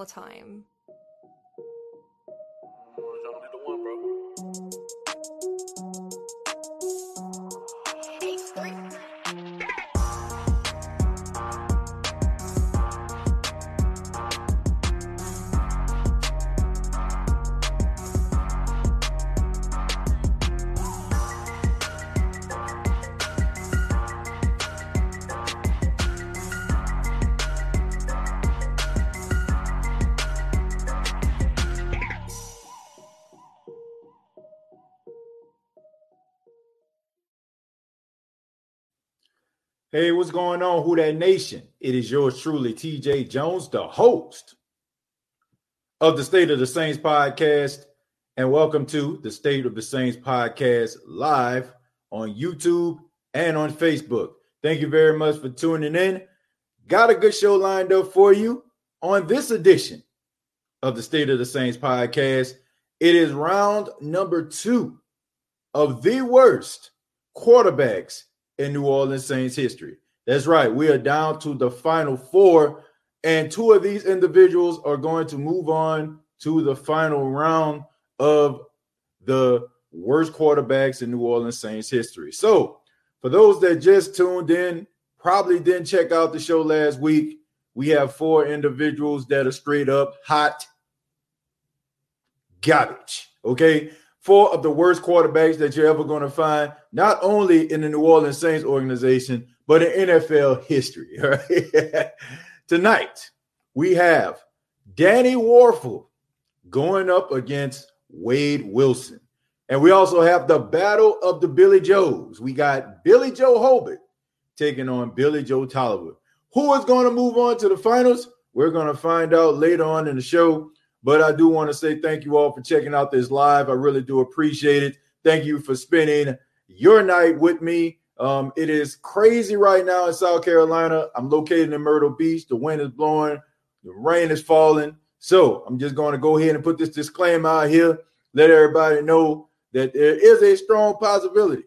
more time. Hey, what's going on, Who That Nation? It is yours truly, TJ Jones, the host of the State of the Saints podcast. And welcome to the State of the Saints podcast live on YouTube and on Facebook. Thank you very much for tuning in. Got a good show lined up for you on this edition of the State of the Saints podcast. It is round number two of the worst quarterbacks in New Orleans Saints history. That's right. We are down to the final four, and two of these individuals are going to move on to the final round of the worst quarterbacks in New Orleans Saints history. So, for those that just tuned in, probably didn't check out the show last week, we have four individuals that are straight up hot garbage. Okay four of the worst quarterbacks that you're ever going to find, not only in the New Orleans Saints organization, but in NFL history. Right? Tonight, we have Danny Wuerffel going up against Wade Wilson. And we also have the battle of the Billy Joes. We got Billy Joe Hobert taking on Billy Joe Tolliver. Who is going to move on to the finals? We're going to find out later on in the show. But I do want to say thank you all for checking out this live. I really do appreciate it. Thank you for spending your night with me. Um, it is crazy right now in South Carolina. I'm located in Myrtle Beach. The wind is blowing, the rain is falling. So I'm just going to go ahead and put this disclaimer out here. Let everybody know that there is a strong possibility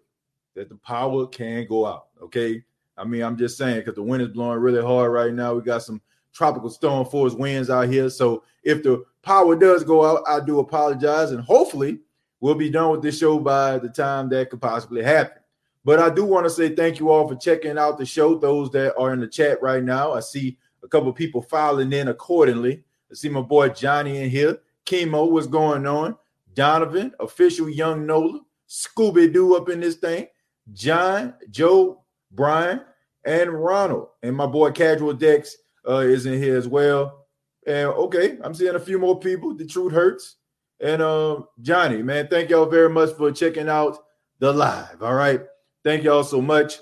that the power can go out. Okay. I mean, I'm just saying because the wind is blowing really hard right now. We got some tropical storm force winds out here. So if the power does go out, I do apologize. And hopefully we'll be done with this show by the time that could possibly happen. But I do want to say thank you all for checking out the show. Those that are in the chat right now, I see a couple people filing in accordingly. I see my boy Johnny in here. Chemo, what's going on? Donovan, official young Nola, Scooby Doo up in this thing. John, Joe, Brian, and Ronald, and my boy Casual Dex uh, is in here as well. And okay, I'm seeing a few more people. The truth hurts. And uh, Johnny, man, thank y'all very much for checking out the live. All right. Thank y'all so much.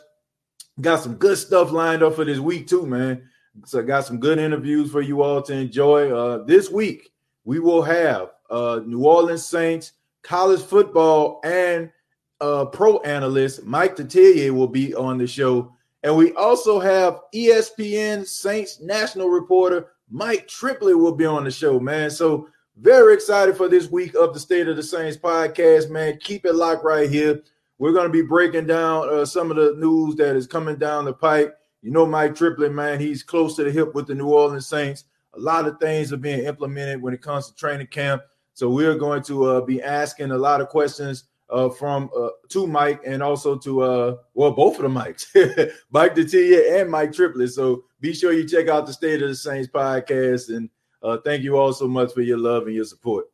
Got some good stuff lined up for this week, too, man. So I got some good interviews for you all to enjoy. Uh, this week, we will have uh, New Orleans Saints college football and uh, pro analyst Mike Detillier will be on the show and we also have ESPN Saints national reporter Mike Triplett will be on the show, man. So very excited for this week of the State of the Saints podcast, man. Keep it locked right here. We're going to be breaking down uh, some of the news that is coming down the pipe. You know, Mike Triplett, man, he's close to the hip with the New Orleans Saints. A lot of things are being implemented when it comes to training camp. So we're going to uh, be asking a lot of questions uh, from uh, to Mike and also to uh, well both of the mics, Mike Detillier and Mike Triplett. So be sure you check out the State of the Saints podcast and uh, thank you all so much for your love and your support.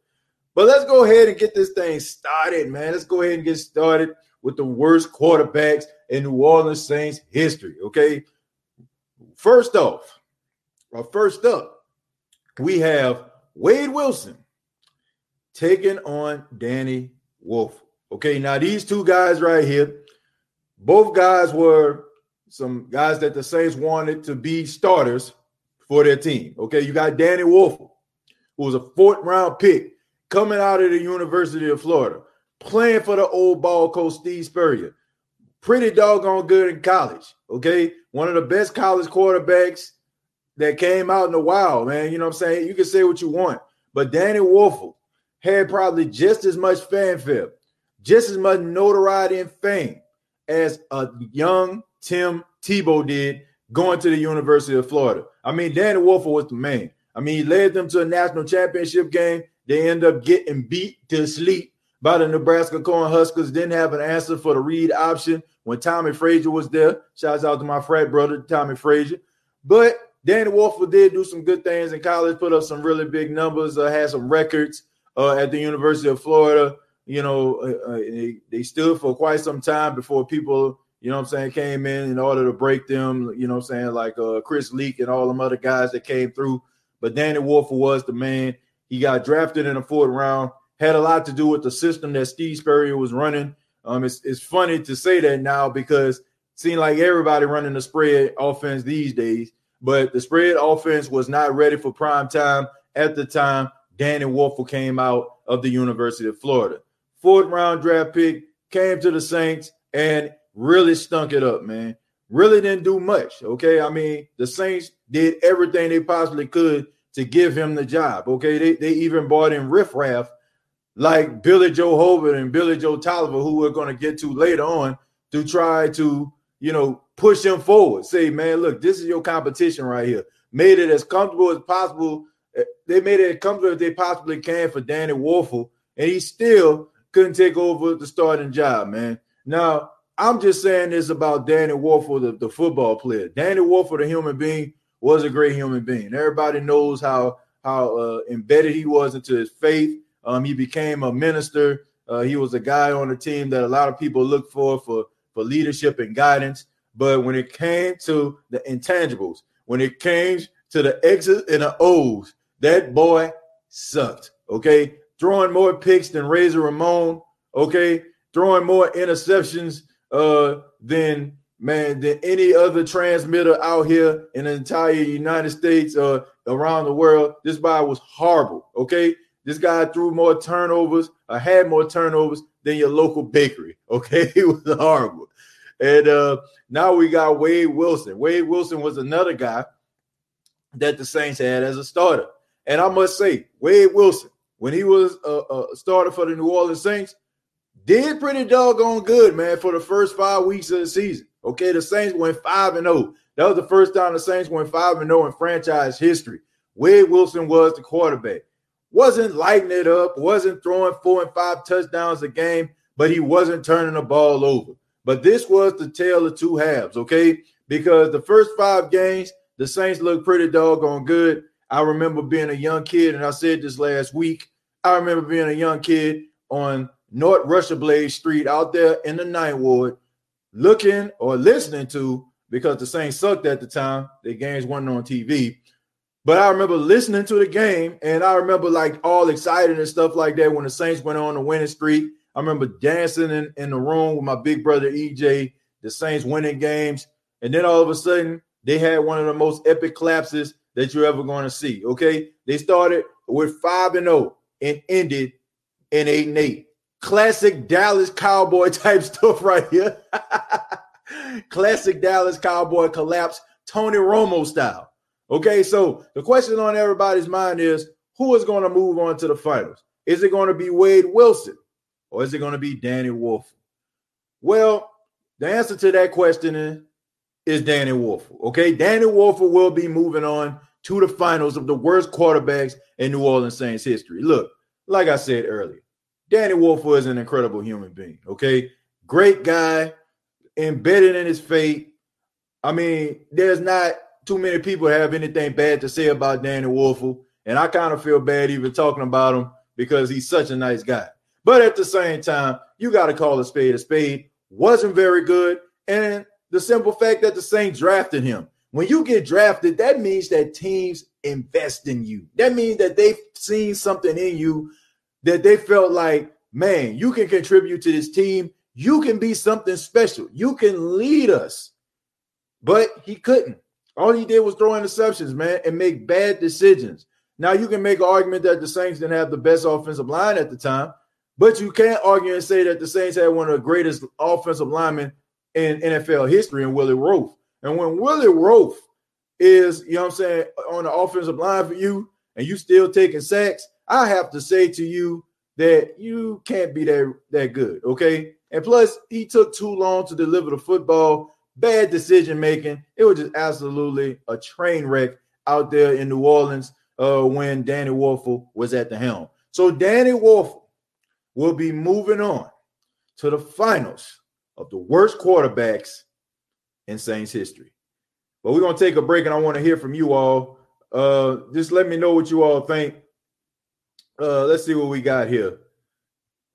But let's go ahead and get this thing started, man. Let's go ahead and get started with the worst quarterbacks in New Orleans Saints history. Okay, first off, or first up, we have Wade Wilson taking on Danny Wuerffel. Okay, now these two guys right here, both guys were some guys that the Saints wanted to be starters for their team. Okay, you got Danny Wuerffel, who was a fourth round pick coming out of the University of Florida, playing for the old ball coach Steve Spurrier. Pretty doggone good in college. Okay, one of the best college quarterbacks that came out in a while, man. You know what I'm saying? You can say what you want, but Danny Wuerffel had probably just as much fanfare just as much notoriety and fame as a young Tim Tebow did going to the University of Florida. I mean, Danny Wuerffel was the man. I mean, he led them to a national championship game. They end up getting beat to sleep by the Nebraska Cornhuskers. Didn't have an answer for the read option when Tommie Frazier was there. Shouts out to my frat brother, Tommie Frazier. But Danny Wuerffel did do some good things in college, put up some really big numbers, uh, had some records uh, at the University of Florida. You know, uh, uh, they, they stood for quite some time before people, you know I'm saying, came in in order to break them, you know I'm saying, like uh, Chris Leak and all them other guys that came through. But Danny Wuerffel was the man. He got drafted in the fourth round, had a lot to do with the system that Steve Spurrier was running. Um, it's, it's funny to say that now because it seemed like everybody running the spread offense these days, but the spread offense was not ready for prime time at the time Danny Wuerffel came out of the University of Florida. Fourth round draft pick, came to the Saints and really stunk it up, man. Really didn't do much. Okay. I mean, the Saints did everything they possibly could to give him the job. Okay. They, they even bought in riffraff like Billy Joe Hobert and Billy Joe Tolliver, who we're going to get to later on, to try to, you know, push him forward. Say, man, look, this is your competition right here. Made it as comfortable as possible. They made it as comfortable as they possibly can for Danny Wuerffel, and he still couldn't take over the starting job, man. Now, I'm just saying this about Danny Wuerffel, the, the football player. Danny Wuerffel, the human being, was a great human being. Everybody knows how how uh, embedded he was into his faith um, he became a minister. Uh, he was a guy on the team that a lot of people look for for for leadership and guidance. But when it came to the intangibles, when it came to the X's and the O's, that boy sucked. Okay, throwing more picks than Razor Ramon. Okay, throwing more interceptions uh, than man than any other transmitter out here in the entire United States or uh, around the world. This guy was horrible. Okay, this guy threw more turnovers, or had more turnovers than your local bakery. Okay, it was horrible. And uh, now we got Wade Wilson. Wade Wilson was another guy that the Saints had as a starter. And I must say, Wade Wilson, when he was uh, uh, a, a starter for the New Orleans Saints, did pretty doggone good, man, for the first five weeks of the season. Okay, the Saints went 5 and 0. That was the first time the Saints went 5 and 0 in franchise history. Wade Wilson was the quarterback wasn't lighting it up, wasn't throwing four and five touchdowns a game, but he wasn't turning the ball over. But this was the tale of two halves, okay? Because the first five games, the Saints looked pretty doggone good. I remember being a young kid, and I said this last week. I remember being a young kid on North Rocheblave Street out there in the Ninth Ward, looking or listening to because the Saints sucked at the time. The games weren't on TV. But I remember listening to the game, and I remember like all excited and stuff like that when the Saints went on a winning streak. I remember dancing in, in the room with my big brother EJ, the Saints winning games. And then all of a sudden, they had one of the most epic collapses that you're ever going to see. Okay. They started with 5 and 0 and ended in 8 and 8. Classic Dallas Cowboy type stuff right here. Classic Dallas Cowboy collapse, Tony Romo style. Okay, so the question on everybody's mind is who is going to move on to the finals? Is it going to be Wade Wilson or is it going to be Danny Wuerffel? Well, the answer to that question is, is Danny Wuerffel. Okay, Danny Wuerffel will be moving on to the finals of the worst quarterbacks in New Orleans Saints history. Look, like I said earlier, Danny Wuerffel is an incredible human being. Okay, great guy, embedded in his fate. I mean, there's not too many people have anything bad to say about Danny Wuerffel, and I kind of feel bad even talking about him because he's such a nice guy. But at the same time, you got to call a spade a spade. Wasn't very good, and the simple fact that the Saints drafted him. When you get drafted, that means that teams invest in you. That means that they've seen something in you that they felt like, man, you can contribute to this team. You can be something special. You can lead us. But he couldn't. All he did was throw interceptions, man, and make bad decisions. Now you can make an argument that the Saints didn't have the best offensive line at the time, but you can't argue and say that the Saints had one of the greatest offensive linemen in NFL history in Willie Roaf. And when Willie Roaf is, you know what I'm saying, on the offensive line for you, and you still taking sacks, I have to say to you that you can't be that that good, okay? And plus, he took too long to deliver the football bad decision making. It was just absolutely a train wreck out there in New Orleans. uh, when Danny Wuerffel was at the helm. So Danny Wuerffel will be moving on to the finals of the worst quarterbacks in Saints history. But we're gonna take a break, and I want to hear from you all. Uh, just let me know what you all think. Uh, let's see what we got here.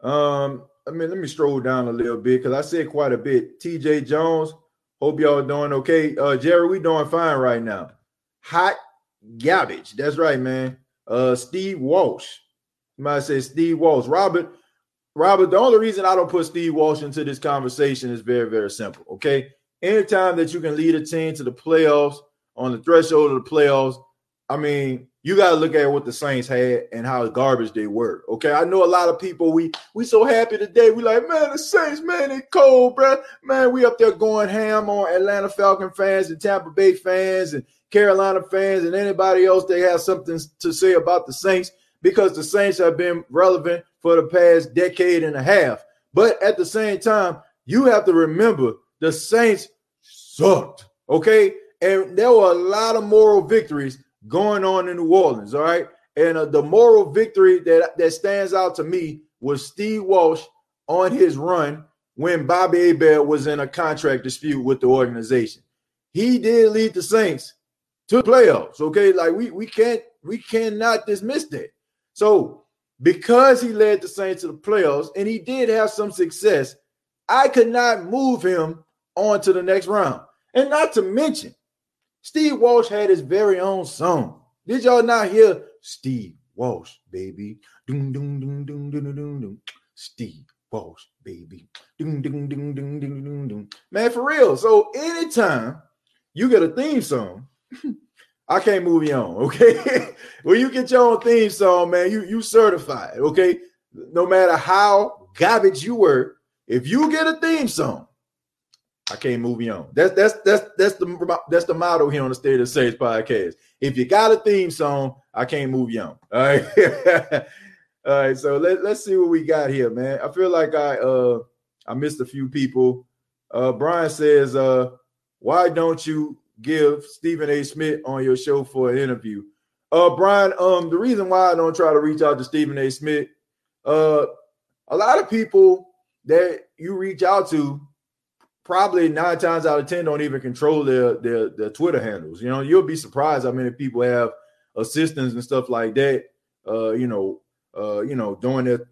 Um, I mean, let me stroll down a little bit because I said quite a bit. TJ Jones, hope y'all doing okay. Uh, Jerry, we doing fine right now. Hot garbage. That's right, man. Uh, Steve Walsh. You might say Steve Walsh. Robert, Robert, the only reason I don't put Steve Walsh into this conversation is very, very simple. Okay. Anytime that you can lead a team to the playoffs on the threshold of the playoffs, I mean, you got to look at what the Saints had and how garbage they were. Okay, I know a lot of people. We we so happy today. We like, man, the Saints, man, they cold, bro. Man, we up there going ham on Atlanta Falcon fans and Tampa Bay fans and Carolina fans and anybody else that has something to say about the Saints because the Saints have been relevant for the past decade and a half. But at the same time, you have to remember the Saints sucked. Okay, and there were a lot of moral victories going on in New Orleans. All right. And uh, the moral victory that, that stands out to me was Steve Walsh on his run when Bobby Hebert was in a contract dispute with the organization. He did lead the Saints to the playoffs. Okay. Like we, we can't, we cannot dismiss that. So because he led the Saints to the playoffs and he did have some success, I could not move him on to the next round. And not to mention, Steve Walsh had his very own song. Did y'all not hear Steve Walsh, baby? Doom, doom, doom, doom, doom, doom, doom. Steve Walsh, baby. Doom, doom, doom, doom, doom, doom, doom. Man, for real. So anytime you get a theme song, I can't move you on. Okay. when you get your own theme song, man, you you certified. Okay. No matter how garbage you were, if you get a theme song, I can't move you on. That's that's that's that's the that's the motto here on the State of Saints podcast. If you got a theme song, I can't move you on. All right. All right. So let, let's see what we got here, man. I feel like I uh I missed a few people. Uh Brian says, uh, why don't you give Stephen A. Smith on your show for an interview? Uh Brian, um, the reason why I don't try to reach out to Stephen A. Smith, uh, a lot of people that you reach out to probably nine times out of ten don't even control their their their Twitter handles. You know, you'll be surprised how many people have assistants and stuff like that. Uh, you know, uh, you know, doing their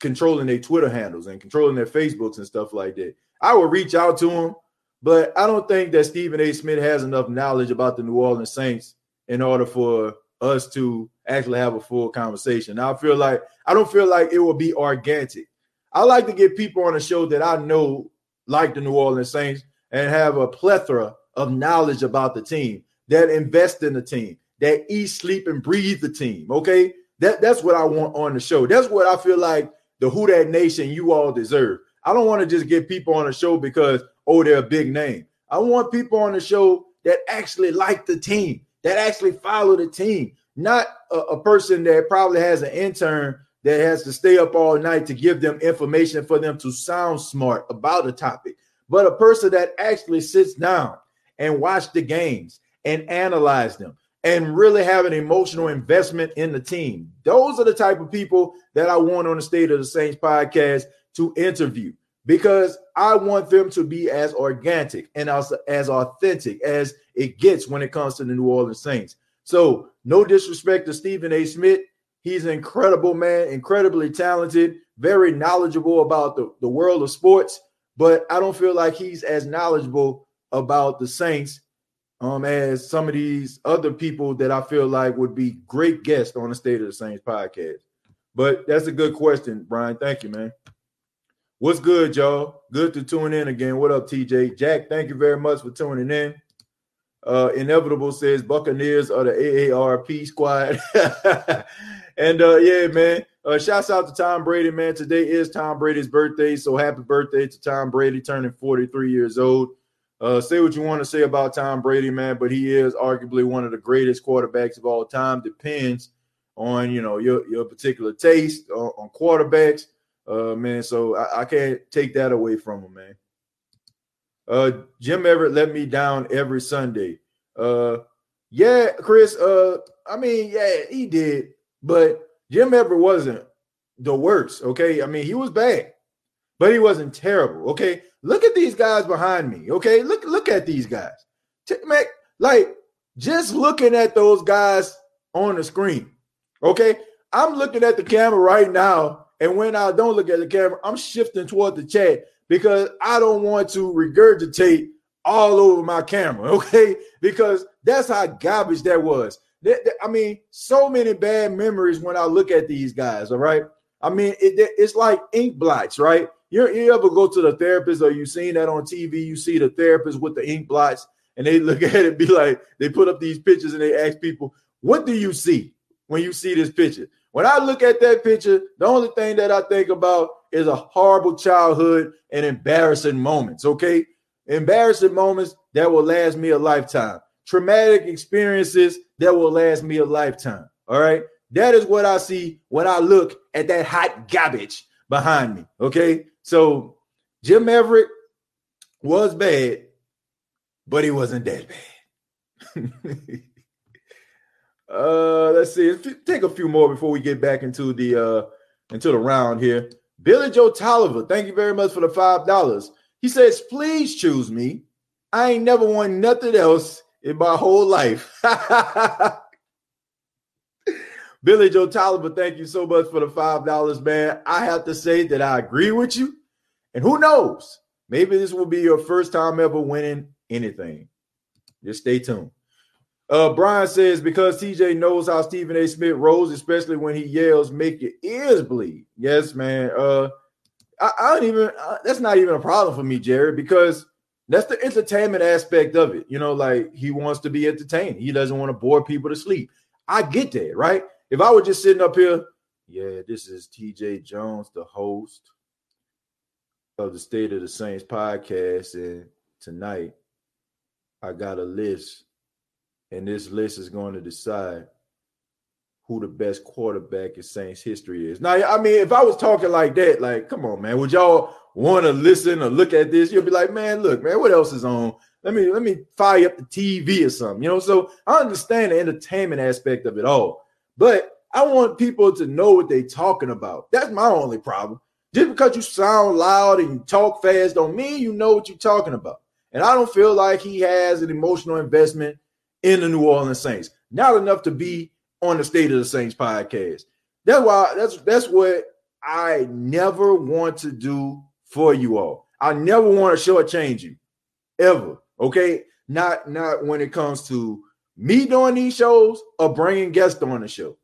controlling their Twitter handles and controlling their Facebooks and stuff like that. I would reach out to them, but I don't think that Stephen A. Smith has enough knowledge about the New Orleans Saints in order for us to actually have a full conversation. Now, I feel like I don't feel like it will be organic. I like to get people on a show that I know like the New Orleans Saints and have a plethora of knowledge about the team that invest in the team, that eat, sleep, and breathe the team. Okay. That, that's what I want on the show. That's what I feel like the Who That Nation you all deserve. I don't want to just get people on the show because, oh, they're a big name. I want people on the show that actually like the team, that actually follow the team, not a, a person that probably has an intern that has to stay up all night to give them information for them to sound smart about a topic, but a person that actually sits down and watch the games and analyze them and really have an emotional investment in the team. Those are the type of people that I want on the State of the Saints podcast to interview because I want them to be as organic and as, as authentic as it gets when it comes to the New Orleans Saints. So, no disrespect to Stephen A. Smith. He's an incredible man, incredibly talented, very knowledgeable about the, the world of sports, but I don't feel like he's as knowledgeable about the Saints um, as some of these other people that I feel like would be great guests on the State of the Saints podcast. But that's a good question, Brian. Thank you, man. What's good, y'all? Good to tune in again. What up, TJ? Jack, thank you very much for tuning in. Uh, Inevitable says Buccaneers are the AARP squad. And uh, yeah, man. Uh, shouts out to Tom Brady, man. Today is Tom Brady's birthday, so happy birthday to Tom Brady, turning 43 years old. Uh, say what you want to say about Tom Brady, man, but he is arguably one of the greatest quarterbacks of all time. Depends on you know your your particular taste on, on quarterbacks, uh, man. So I, I, can't take that away from him, man. Uh, Jim Everett let me down every Sunday. Uh, Yeah, Chris. Uh, I mean, yeah, he did, but Jim Everett wasn't the worst. Okay, I mean, he was bad, but he wasn't terrible. Okay, look at these guys behind me. Okay, look look at these guys. Man, like just looking at those guys on the screen. Okay, I'm looking at the camera right now, and when I don't look at the camera, I'm shifting toward the chat because I don't want to regurgitate all over my camera. Okay, because that's how garbage that was. I mean, so many bad memories when I look at these guys. All right. I mean, it, it's like ink blots, right? You, you ever go to the therapist or you seen that on TV? You see the therapist with the ink blots, and they look at it, be like, they put up these pictures and they ask people, "What do you see when you see this picture?" When I look at that picture, the only thing that I think about is a horrible childhood and embarrassing moments. Okay, embarrassing moments that will last me a lifetime traumatic experiences that will last me a lifetime. All right. That is what I see when I look at that hot garbage behind me. Okay. So Jim Everett was bad, but he wasn't that bad. uh let's see. take a few more before we get back into the uh into the round here. Billy Joe Tolliver, thank you very much for the five dollars. He says, please choose me. I ain't never won nothing else in my whole life. Billy Joe Tolliver, thank you so much for the $5, man. I have to say that I agree with you. And who knows? Maybe this will be your first time ever winning anything. Just stay tuned. Uh, Brian says because TJ knows how Stephen A. Smith rolls, especially when he yells, "Make your ears bleed." Yes, man. Uh, I, I don't even. Uh, that's not even a problem for me, Jared, because that's the entertainment aspect of it. You know, like he wants to be entertained. He doesn't want to bore people to sleep. I get that, right? If I were just sitting up here, yeah, this is TJ Jones, the host of the State of the Saints podcast. And tonight I got a list, and this list is going to decide who the best quarterback in Saints history is. Now, I mean, if I was talking like that, like, come on, man, would y'all want to listen or look at this, you'll be like, man, look, man, what else is on? Let me let me fire up the TV or something, you know. So I understand the entertainment aspect of it all, but I want people to know what they're talking about. That's my only problem. Just because you sound loud and you talk fast don't mean you know what you're talking about. And I don't feel like he has an emotional investment in the New Orleans Saints. Not enough to be on the State of the Saints podcast. That's why that's that's what I never want to do for you all. I never want to shortchange you, ever. Okay, not not when it comes to me doing these shows or bringing guests on the show.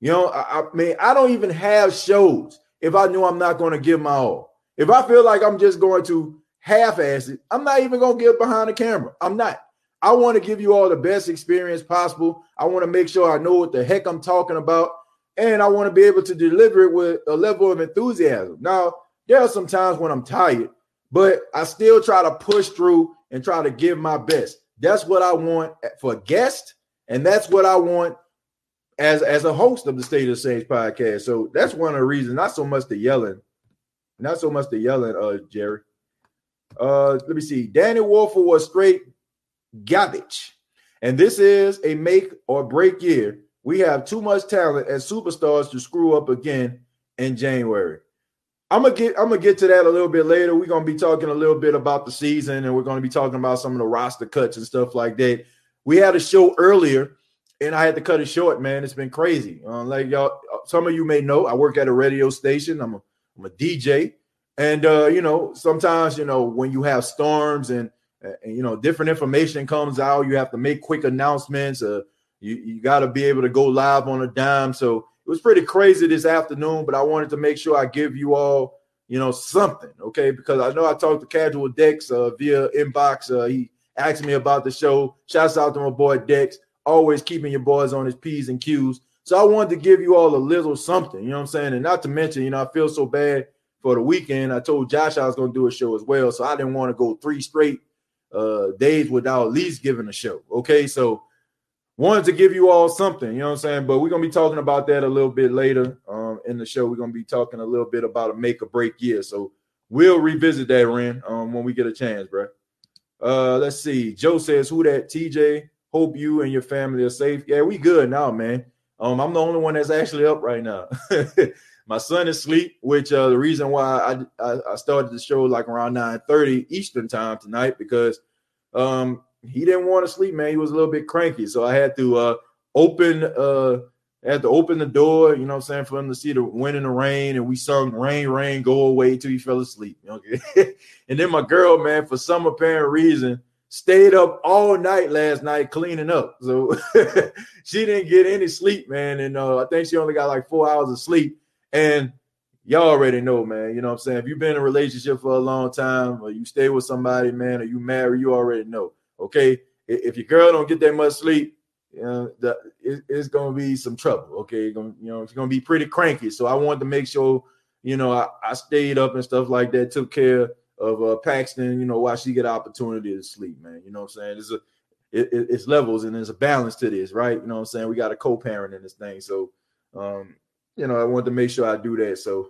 You know, I, I mean, I don't even have shows if I knew I'm not going to give my all. If I feel like I'm just going to half-ass it, I'm not even going to get behind the camera. I'm not. I want to give you all the best experience possible. I want to make sure I know what the heck I'm talking about, and I want to be able to deliver it with a level of enthusiasm. Now, there are some times when I'm tired, but I still try to push through and try to give my best. That's what I want for a guest, and that's what I want as as a host of the State of Saints podcast. So that's one of the reasons, not so much the yelling, not so much the yelling, uh, Jerry. Uh, let me see. Danny Wuerffel was straight garbage. And this is a make or break year. We have too much talent and superstars to screw up again in January. I'm gonna get I'm gonna get to that a little bit later. We're gonna be talking a little bit about the season, and we're gonna be talking about some of the roster cuts and stuff like that. We had a show earlier, and I had to cut it short. Man, it's been crazy. Uh, like y'all, some of you may know, I work at a radio station. I'm a I'm a DJ, and uh, you know sometimes you know when you have storms and, and you know different information comes out, you have to make quick announcements. Uh, you you got to be able to go live on a dime. So it was pretty crazy this afternoon, but I wanted to make sure I give you all, you know, something, okay? Because I know I talked to Casual Dex uh, via inbox. Uh, he asked me about the show. Shouts out to my boy Dex, always keeping your boys on his P's and Q's. So I wanted to give you all a little something, you know what I'm saying? And not to mention, you know, I feel so bad for the weekend. I told Josh I was going to do a show as well. So I didn't want to go three straight uh, days without at least giving a show, okay? So wanted to give you all something, you know what I'm saying? But we're gonna be talking about that a little bit later um, in the show. We're gonna be talking a little bit about a make or break year. So we'll revisit that, Ren, um, when we get a chance, bro. Uh, let's see. Joe says, "Who that? TJ Hope you and your family are safe. Yeah, we good now, man. Um, I'm the only one that's actually up right now. My son is asleep, which uh, the reason why I, I, I started the show like around 9:30 Eastern time tonight because um he didn't want to sleep, man. He was a little bit cranky, so I had to uh open uh had to open the door, you know I'm saying, for him to see the wind and the rain. And we sung Rain, Rain, Go Away till he fell asleep. Okay. and then my girl, man, for some apparent reason, stayed up all night last night cleaning up. So she didn't get any sleep, man. And uh, I think she only got like four hours of sleep. And y'all already know, man. You know what I'm saying? If you've been in a relationship for a long time, or you stay with somebody, man, or you marry, you already know. Okay. If your girl don't get that much sleep, you know, the, it, it's gonna be some trouble. Okay, gonna, you know, it's gonna be pretty cranky. So I wanted to make sure, you know, I, I stayed up and stuff like that, took care of uh, Paxton, you know, while she get opportunity to sleep, man. You know what I'm saying? It's a it, it's levels and there's a balance to this, right? You know what I'm saying? We got a co-parent in this thing. So um, you know, I wanted to make sure I do that. So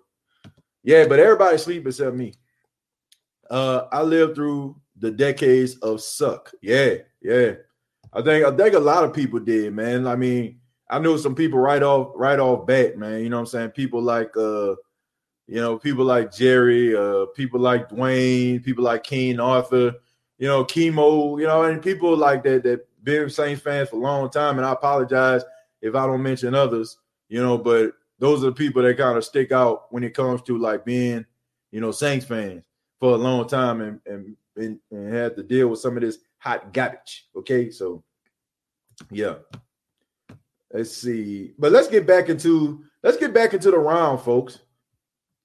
yeah, but everybody sleep except me. Uh, I lived through the decades of suck. Yeah, yeah. I think I think a lot of people did, man. I mean, I know some people right off right off bat, man. You know what I'm saying? People like uh, you know, people like Jerry, uh, people like Dwayne, people like King Arthur, you know, chemo, you know, and people like that that been Saints fans for a long time. And I apologize if I don't mention others, you know, but those are the people that kind of stick out when it comes to like being, you know, Saints fans for a long time and and and, and had to deal with some of this hot garbage. Okay, so yeah. Let's see. But let's get back into let's get back into the round, folks.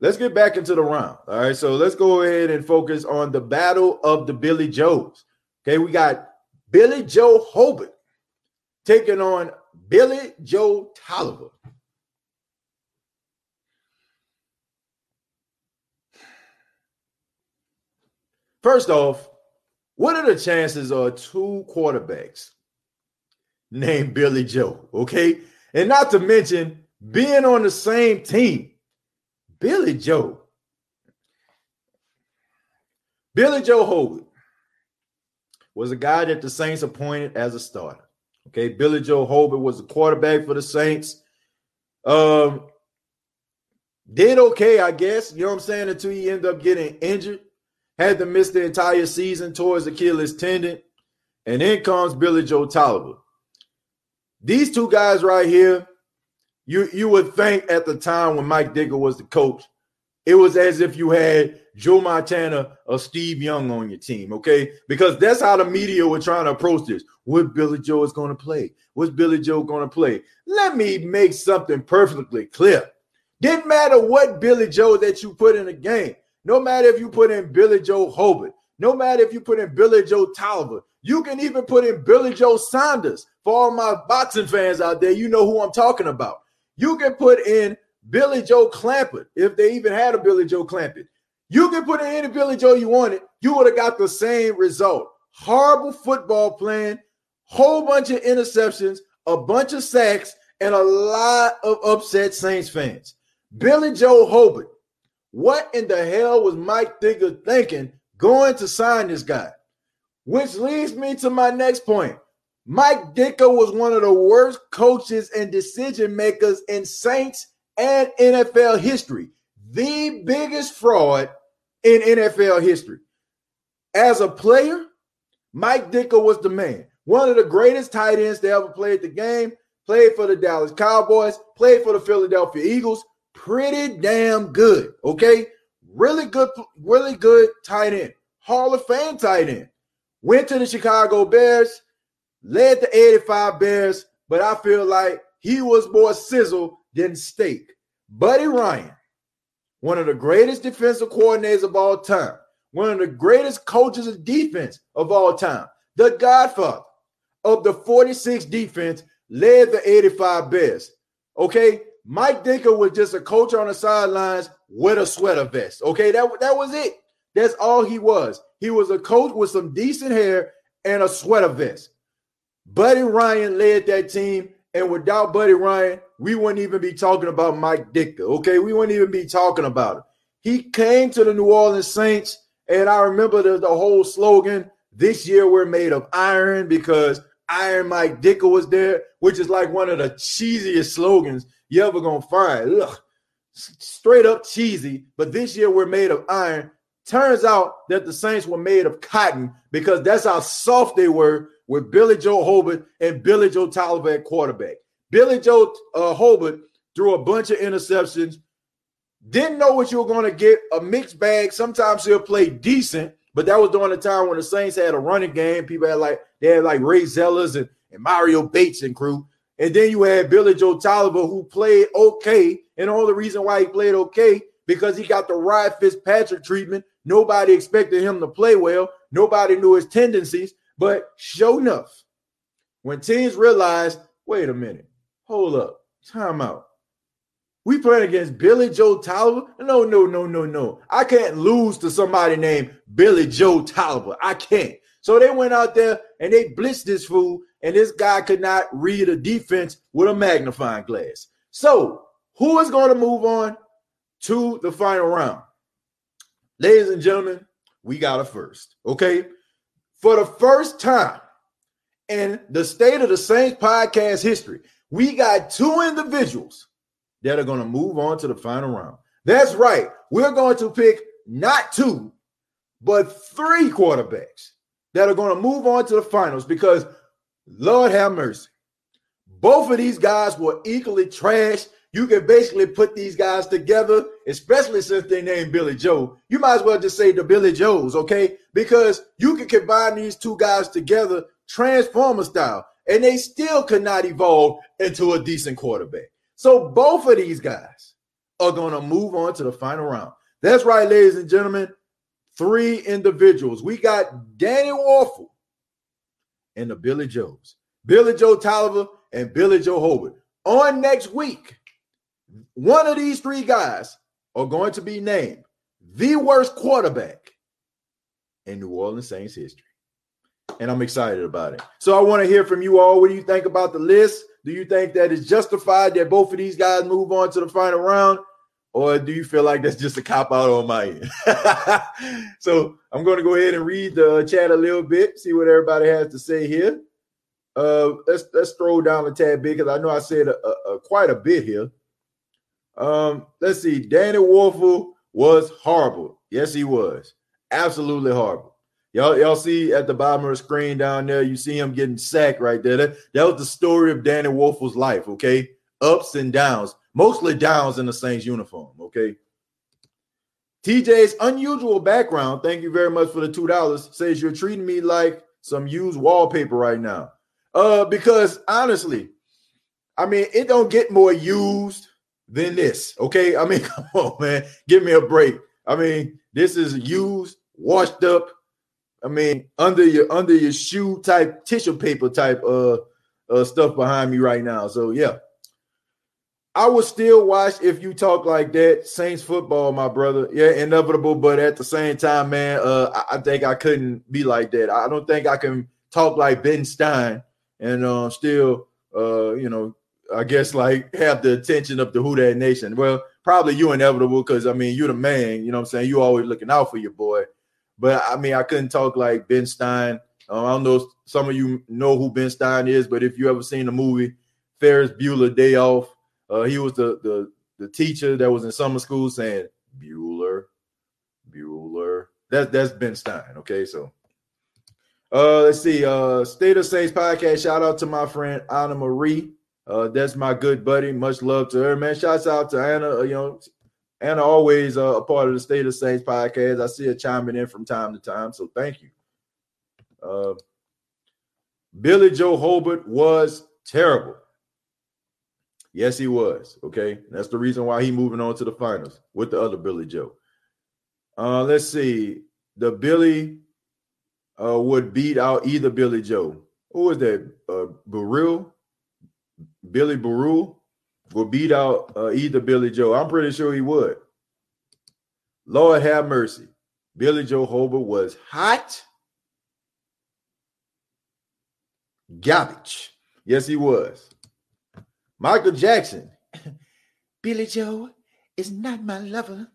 Let's get back into the round. All right. So let's go ahead and focus on the battle of the Billy Joes. Okay, we got Billy Joe Hobert taking on Billy Joe Tolliver. First off, what are the chances of two quarterbacks named Billy Joe? Okay. And not to mention being on the same team. Billy Joe. Billy Joe Hobert was a guy that the Saints appointed as a starter. Okay. Billy Joe Hobert was the quarterback for the Saints. Um, did okay, I guess. You know what I'm saying? Until he ended up getting injured had to miss the entire season towards Achilles tendon. And then comes Billy Joe Tolliver. These two guys right here, you, you would think at the time when Mike Ditka was the coach, it was as if you had Joe Montana or Steve Young on your team, okay? Because that's how the media were trying to approach this. What Billy Joe is going to play? What's Billy Joe going to play? Let me make something perfectly clear. Didn't matter what Billy Joe that you put in the game. No matter if you put in Billy Joe Hobert, no matter if you put in Billy Joe Tolliver, you can even put in Billy Joe Saunders. For all my boxing fans out there, you know who I'm talking about. You can put in Billy Joe Clampett if they even had a Billy Joe Clampett. You can put in any Billy Joe you wanted. You would have got the same result. Horrible football playing, whole bunch of interceptions, a bunch of sacks, and a lot of upset Saints fans. Billy Joe Hobert what in the hell was Mike Ditka thinking going to sign this guy? Which leads me to my next point. Mike Ditka was one of the worst coaches and decision makers in Saints and NFL history. The biggest fraud in NFL history. As a player, Mike Ditka was the man. One of the greatest tight ends to ever play the game. Played for the Dallas Cowboys, played for the Philadelphia Eagles, pretty damn good. Okay. Really good, really good tight end. Hall of Fame tight end. Went to the Chicago Bears, led the 85 Bears, but I feel like he was more sizzle than steak. Buddy Ryan, one of the greatest defensive coordinators of all time, one of the greatest coaches of defense of all time, the godfather of the 46 defense, led the 85 Bears. Okay, Mike Ditka was just a coach on the sidelines with a sweater vest. Okay, that, that was it. That's all he was. He was a coach with some decent hair and a sweater vest. Buddy Ryan led that team, and without Buddy Ryan, we wouldn't even be talking about Mike Ditka. Okay, we wouldn't even be talking about it. He came to the New Orleans Saints, and I remember the, the whole slogan this year we're made of iron because Iron Mike Ditka was there, which is like one of the cheesiest slogans you ever gonna find. Ugh, straight up cheesy. But this year we're made of iron. Turns out that the Saints were made of cotton because that's how soft they were with Billy Joe Hobert and Billy Joe Tolliver at quarterback. Billy Joe uh, Hobert threw a bunch of interceptions. Didn't know what you were going to get. A mixed bag. Sometimes he'll play decent, but that was during the time when the Saints had a running game. People had like they had like Ray Zellars and, and Mario Bates and crew. And then you had Billy Joe Tolliver, who played okay. And all the reason why he played okay because he got the Ryan Fitzpatrick treatment. Nobody expected him to play well. Nobody knew his tendencies. But sure enough, when teams realized, wait a minute, hold up, time out. We playing against Billy Joe Tolliver? No, no, no, no, no. I can't lose to somebody named Billy Joe Tolliver. I can't. So they went out there and they blitzed this fool, and this guy could not read a defense with a magnifying glass. So who is going to move on to the final round? Ladies and gentlemen, we got a first. Okay. For the first time in the State of the Saints podcast history, we got two individuals that are going to move on to the final round. That's right. We're going to pick not two, but three quarterbacks that are going to move on to the finals because, Lord have mercy, both of these guys were equally trash. You can basically put these guys together, especially since they named Billy Joe. You might as well just say the Billy Joes, okay? Because you can combine these two guys together, transformer style, and they still could not evolve into a decent quarterback. So both of these guys are going to move on to the final round. That's right, ladies and gentlemen. Three individuals. We got Danny Wuerffel and the Billy Joes, Billy Joe Tolliver and Billy Joe Hobert. On next week, one of these three guys are going to be named the worst quarterback in New Orleans Saints history. And I'm excited about it. So I want to hear from you all. What do you think about the list? Do you think that it's justified that both of these guys move on to the final round? Or do you feel like that's just a cop out on my end? so I'm going to go ahead and read the chat a little bit, see what everybody has to say here. Uh, let's let's throw down a tad bit because I know I said a, a, a, quite a bit here. Um, let's see. Danny Wuerffel was horrible. Yes, he was. Absolutely horrible. Y'all, y'all see at the bottom of the screen down there, you see him getting sacked right there. That, that was the story of Danny Wuerffel's life, okay? Ups and downs, mostly downs in the Saints uniform, okay? TJ's unusual background, thank you very much for the $2, says you're treating me like some used wallpaper right now. Uh, because honestly, I mean, it don't get more used than this, okay? I mean, come on, man, give me a break. I mean, this is used, washed up, I mean, under your under your shoe type tissue paper type uh, uh stuff behind me right now. So yeah. I would still watch if you talk like that. Saints football, my brother. Yeah, inevitable, but at the same time, man, uh, I, think I couldn't be like that. I don't think I can talk like Ben Stein and uh, still, uh, you know, I guess like have the attention of the Who That Nation. Well, probably you inevitable because I mean you're the man. You know what I'm saying? You always looking out for your boy. But I mean, I couldn't talk like Ben Stein. Um, I don't know some of you know who Ben Stein is, but if you ever seen the movie Ferris Bueller Day Off, uh, he was the, the the teacher that was in summer school saying Bueller, Bueller. That's that's Ben Stein. Okay, so uh, let's see. Uh, State of Saints podcast. Shout out to my friend Anna Marie. Uh, that's my good buddy. Much love to her, man. Shouts out to Anna. Uh, you know, Anna always uh, a part of the State of Saints podcast. I see it chiming in from time to time, so thank you. Uh, Billy Joe Hobert was terrible. Yes, he was. Okay, that's the reason why he moving on to the finals with the other Billy Joe. Uh, let's see. The Billy uh, would beat out either Billy Joe. Who was that? Uh, Burrell, Billy Burrell would beat out uh, either Billy Joe. I'm pretty sure he would. Lord have mercy. Billy Joe Hobert was hot garbage. Yes, he was. Michael Jackson. Billy Joe is not my lover.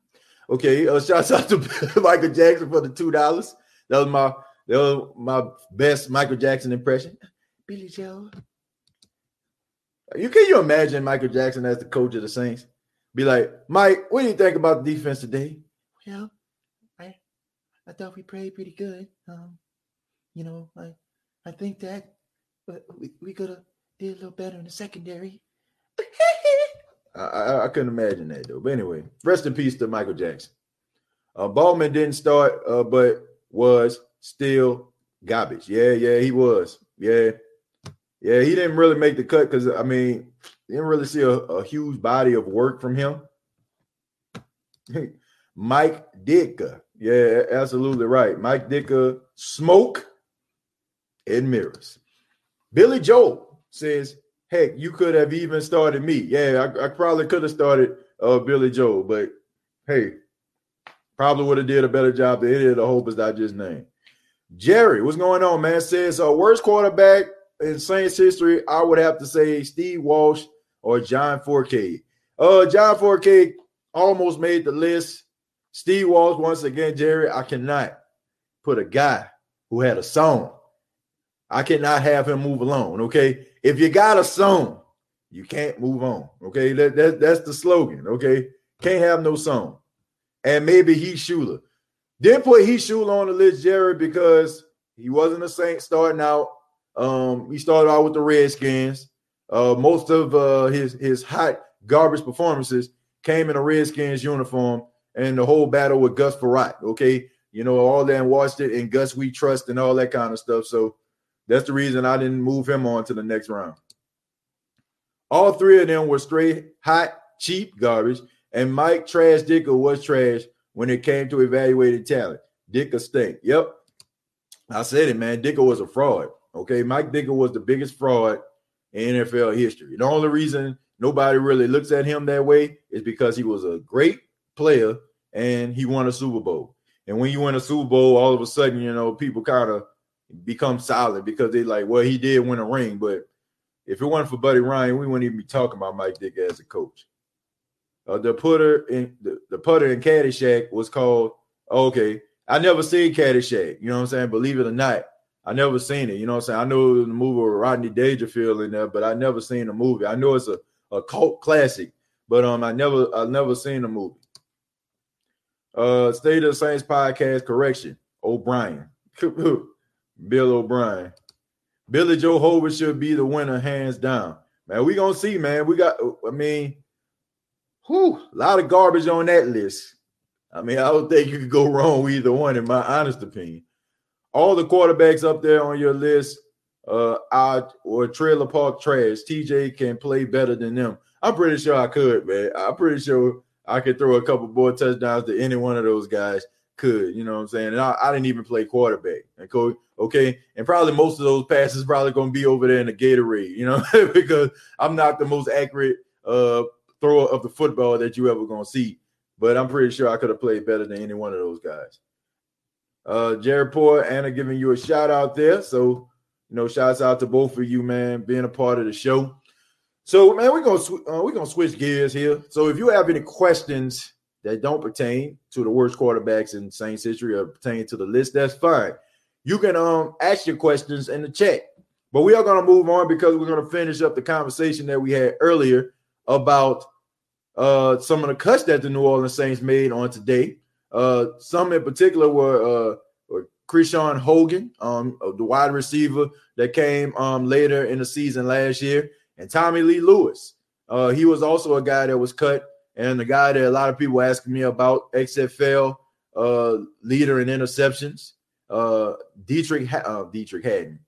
Okay, uh, shouts out to Michael Jackson for the two dollars. That was my that was my best Michael Jackson impression. Billy Joe. You can you imagine Michael Jackson as the coach of the Saints? Be like, Mike, what do you think about the defense today? Well, I I thought we played pretty good. Um, you know, I I think that but we, we could have did a little better in the secondary. I, I, couldn't imagine that though. But anyway, rest in peace to Michael Jackson. Uh, didn't start, uh, but was still garbage. Yeah, yeah, he was. Yeah, yeah, he didn't really make the cut because I mean, didn't really see a, a huge body of work from him. Mike Ditka. Yeah, absolutely right. Mike Ditka, smoke and mirrors. Billy Joel says, heck, you could have even started me. Yeah, I, I probably could have started uh, Billy Joel, but hey, probably would have did a better job than any of the hopers I just named. Jerry, what's going on, man? Says uh, worst quarterback in Saints history, I would have to say Steve Walsh or John Fourcade. Uh, John Fourcade almost made the list. Steve Walsh, once again, Jerry, I cannot put a guy who had a song. I cannot have him move alone. Okay. If you got a song, you can't move on. Okay. That, that, that's the slogan. Okay. Can't have no song. And maybe Heath Shuler. Didn't put Heath Shuler on the list, Jerry, because he wasn't a Saint starting out. Um, he started out with the Redskins. Uh, most of uh, his his hot garbage performances came in a Redskins uniform and the whole battle with Gus Frerotte. Okay, you know all that and watched it and Gus we trust and all that kind of stuff. So that's the reason I didn't move him on to the next round. All three of them were straight hot, cheap garbage, and Mike Trash Ditka was trash when it came to evaluating talent. Ditka stink. Yep, I said it, man. Ditka was a fraud. Okay, Mike Ditka was the biggest fraud in NFL history. The only reason nobody really looks at him that way is because he was a great player and he won a Super Bowl. And when you win a Super Bowl, all of a sudden, you know, people kind of become silent because they like, well, he did win a ring, but if it wasn't for Buddy Ryan, we wouldn't even be talking about Mike Dick as a coach. Uh, the putter in the, the putter in Caddyshack was called okay. I never seen Caddyshack, you know what I'm saying? Believe it or not, I never seen it. You know what I'm saying? I know the movie with Rodney Dangerfield in there, but I never seen the movie. I know it's a, a cult classic, but um, I never I never seen the movie. Uh, State of the Saints podcast correction. O'Brien, Bill O'Brien, Billy Joe Hobert should be the winner hands down. Man, we gonna see, man. We got. I mean, whew, a lot of garbage on that list. I mean, I don't think you could go wrong with either one, in my honest opinion all the quarterbacks up there on your list uh out or trailer park trash. TJ can play better than them. I'm pretty sure I could, man. I'm pretty sure I could throw a couple more touchdowns to any one of those guys. Could you know what I'm saying? And I, I didn't even play quarterback. And okay, and probably most of those passes probably gonna be over there in the Gatorade, you know, because I'm not the most accurate uh thrower of the football that you ever gonna see. But I'm pretty sure I could have played better than any one of those guys. Uh, Jared Poor, Anna giving you a shout out there. So, you know, shouts out to both of you, man, being a part of the show. So, man, we're gonna sw- uh, we're gonna switch gears here. So, if you have any questions that don't pertain to the worst quarterbacks in Saints history or pertain to the list, that's fine. You can um ask your questions in the chat. But we are gonna move on because we're gonna finish up the conversation that we had earlier about uh some of the cuts that the New Orleans Saints made on today. Uh, some in particular were uh, were Krishawn Hogan, um, the wide receiver that came um, later in the season last year, and Tommy Lee Lewis. Uh, he was also a guy that was cut, and the guy that a lot of people asking me about XFL uh, leader in interceptions. Uh, Dietrich ha- uh, Dietrich Haddon.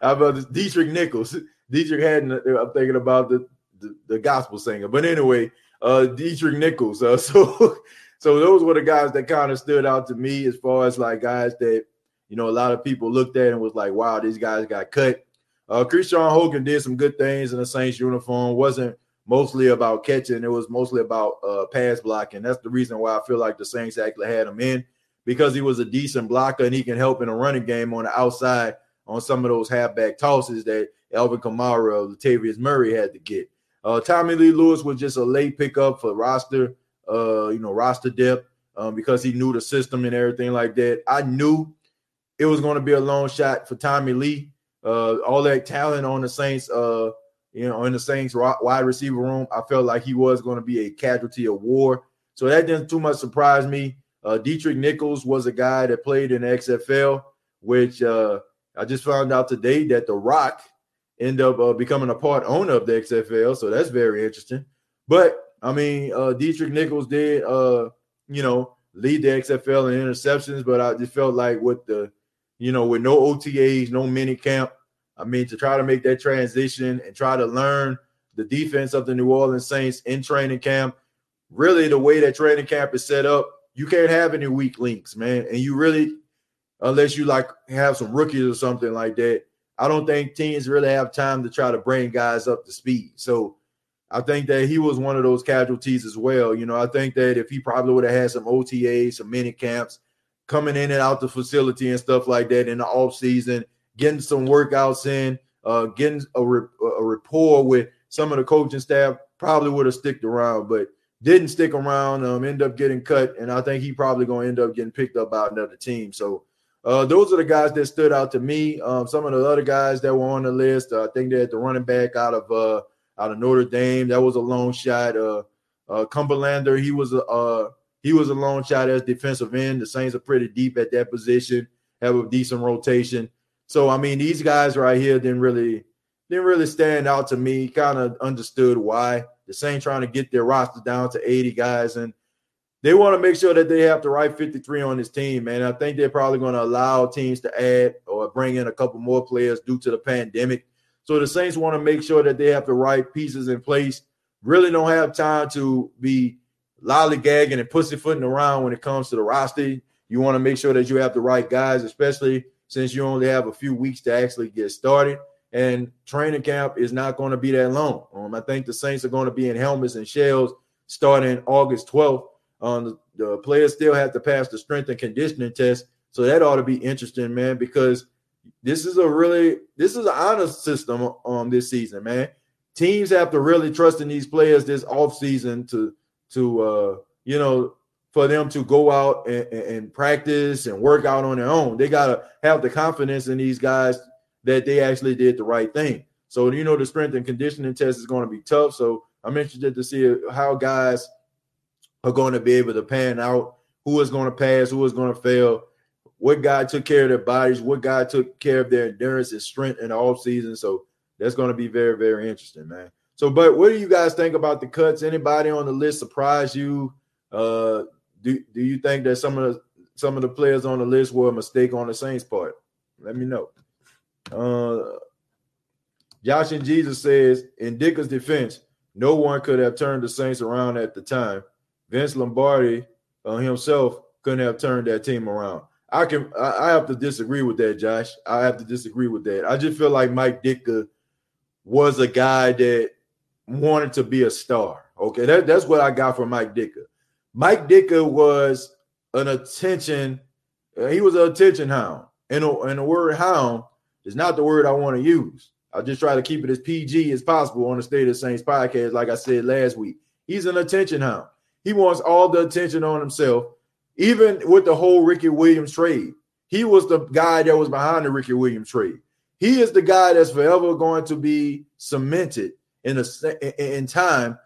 About this? Deatrick Nichols. Dietrich Haddon. I'm thinking about the, the, the gospel singer, but anyway, uh, Deatrick Nichols. Uh, so so those were the guys that kind of stood out to me as far as like guys that you know a lot of people looked at and was like, wow, these guys got cut. Uh, Krishawn Hogan did some good things in the Saints uniform. wasn't mostly about catching; it was mostly about uh, pass blocking. That's the reason why I feel like the Saints actually had him in because he was a decent blocker and he can help in a running game on the outside on some of those halfback tosses that Alvin Kamara or Latavius Murray had to get. Uh, Tommy Lee Lewis was just a late pickup for roster uh, you know, roster depth um, because he knew the system and everything like that. I knew it was going to be a long shot for Tommy Lee, uh, all that talent on the Saints, uh, you know, in the Saints wide receiver room, I felt like he was going to be a casualty of war. So that didn't too much surprise me. Uh, Deatrick Nichols was a guy that played in the XFL, which uh, I just found out today that The Rock ended up uh, becoming a part owner of the XFL. So that's very interesting. But I mean, uh, Deatrick Nichols did, uh, you know, lead the XFL in interceptions, but I just felt like with the, you know, with no OTAs, no mini camp, I mean, to try to make that transition and try to learn the defense of the New Orleans Saints in training camp. Really, the way that training camp is set up, you can't have any weak links, man. And you really, unless you like have some rookies or something like that, I don't think teams really have time to try to bring guys up to speed. So I think that he was one of those casualties as well. You know, I think that if he probably would have had some OTAs, some mini camps, coming in and out the facility and stuff like that in the off season, getting some workouts in, uh, getting a, a rapport with some of the coaching staff, probably would have sticked around, but didn't stick around. Um, end up getting cut, and I think he probably going to end up getting picked up by another team. So. Uh, those are the guys that stood out to me. Um, some of the other guys that were on the list, uh, I think they had the running back out of uh, out of Notre Dame. That was a long shot. Uh, uh, Cumberlander, he was a uh, he was a long shot as defensive end. The Saints are pretty deep at that position, have a decent rotation. So I mean, these guys right here didn't really didn't really stand out to me. Kind of understood why the Saints trying to get their roster down to 80 guys, and they want to make sure that they have the right 53 on this team. Man, I think they're probably going to allow teams to add or bring in a couple more players due to the pandemic. So the Saints want to make sure that they have the right pieces in place. Really don't have time to be lollygagging and pussyfooting around when it comes to the roster. You want to make sure that you have the right guys, especially since you only have a few weeks to actually get started. And training camp is not going to be that long. Um, I think the Saints are going to be in helmets and shells starting August 12th. Um, the, the players still have to pass the strength and conditioning test. So that ought to be interesting, man, because this is a really this is an honest system um, this season, man. Teams have to really trust in these players this off season to to uh you know for them to go out and, and practice and work out on their own. They gotta have the confidence in these guys that they actually did the right thing. So you know the strength and conditioning test is going to be tough. So I'm interested to see how guys are going to be able to pan out, who is going to pass, who is going to fail, what guy took care of their bodies, what guy took care of their endurance and strength in the off season. So that's going to be very, very interesting, man. So, but what do you guys think about the cuts? Anybody on the list surprise you? Uh, do do you think that some of the some of the players on the list were a mistake on the Saints' part? Let me know. Uh, Josh and Jesus says, in Ditka's defense, no one could have turned the Saints around at the time. Vince Lombardi uh, himself couldn't have turned that team around. I can I have to disagree with that, Josh. I have to disagree with that. I just feel like Mike Ditka was a guy that wanted to be a star. Okay, that, that's what I got from Mike Ditka. Mike Ditka was an attention, uh, he was an attention hound. And, a, and the word hound is not the word I want to use. I just try to keep it as PG as possible on the State of Saints podcast, like I said last week. He's an attention hound. He wants all the attention on himself even with the whole Ricky Williams trade, he was the guy that was behind the Ricky Williams trade. He is the guy that's forever going to be cemented in a in time.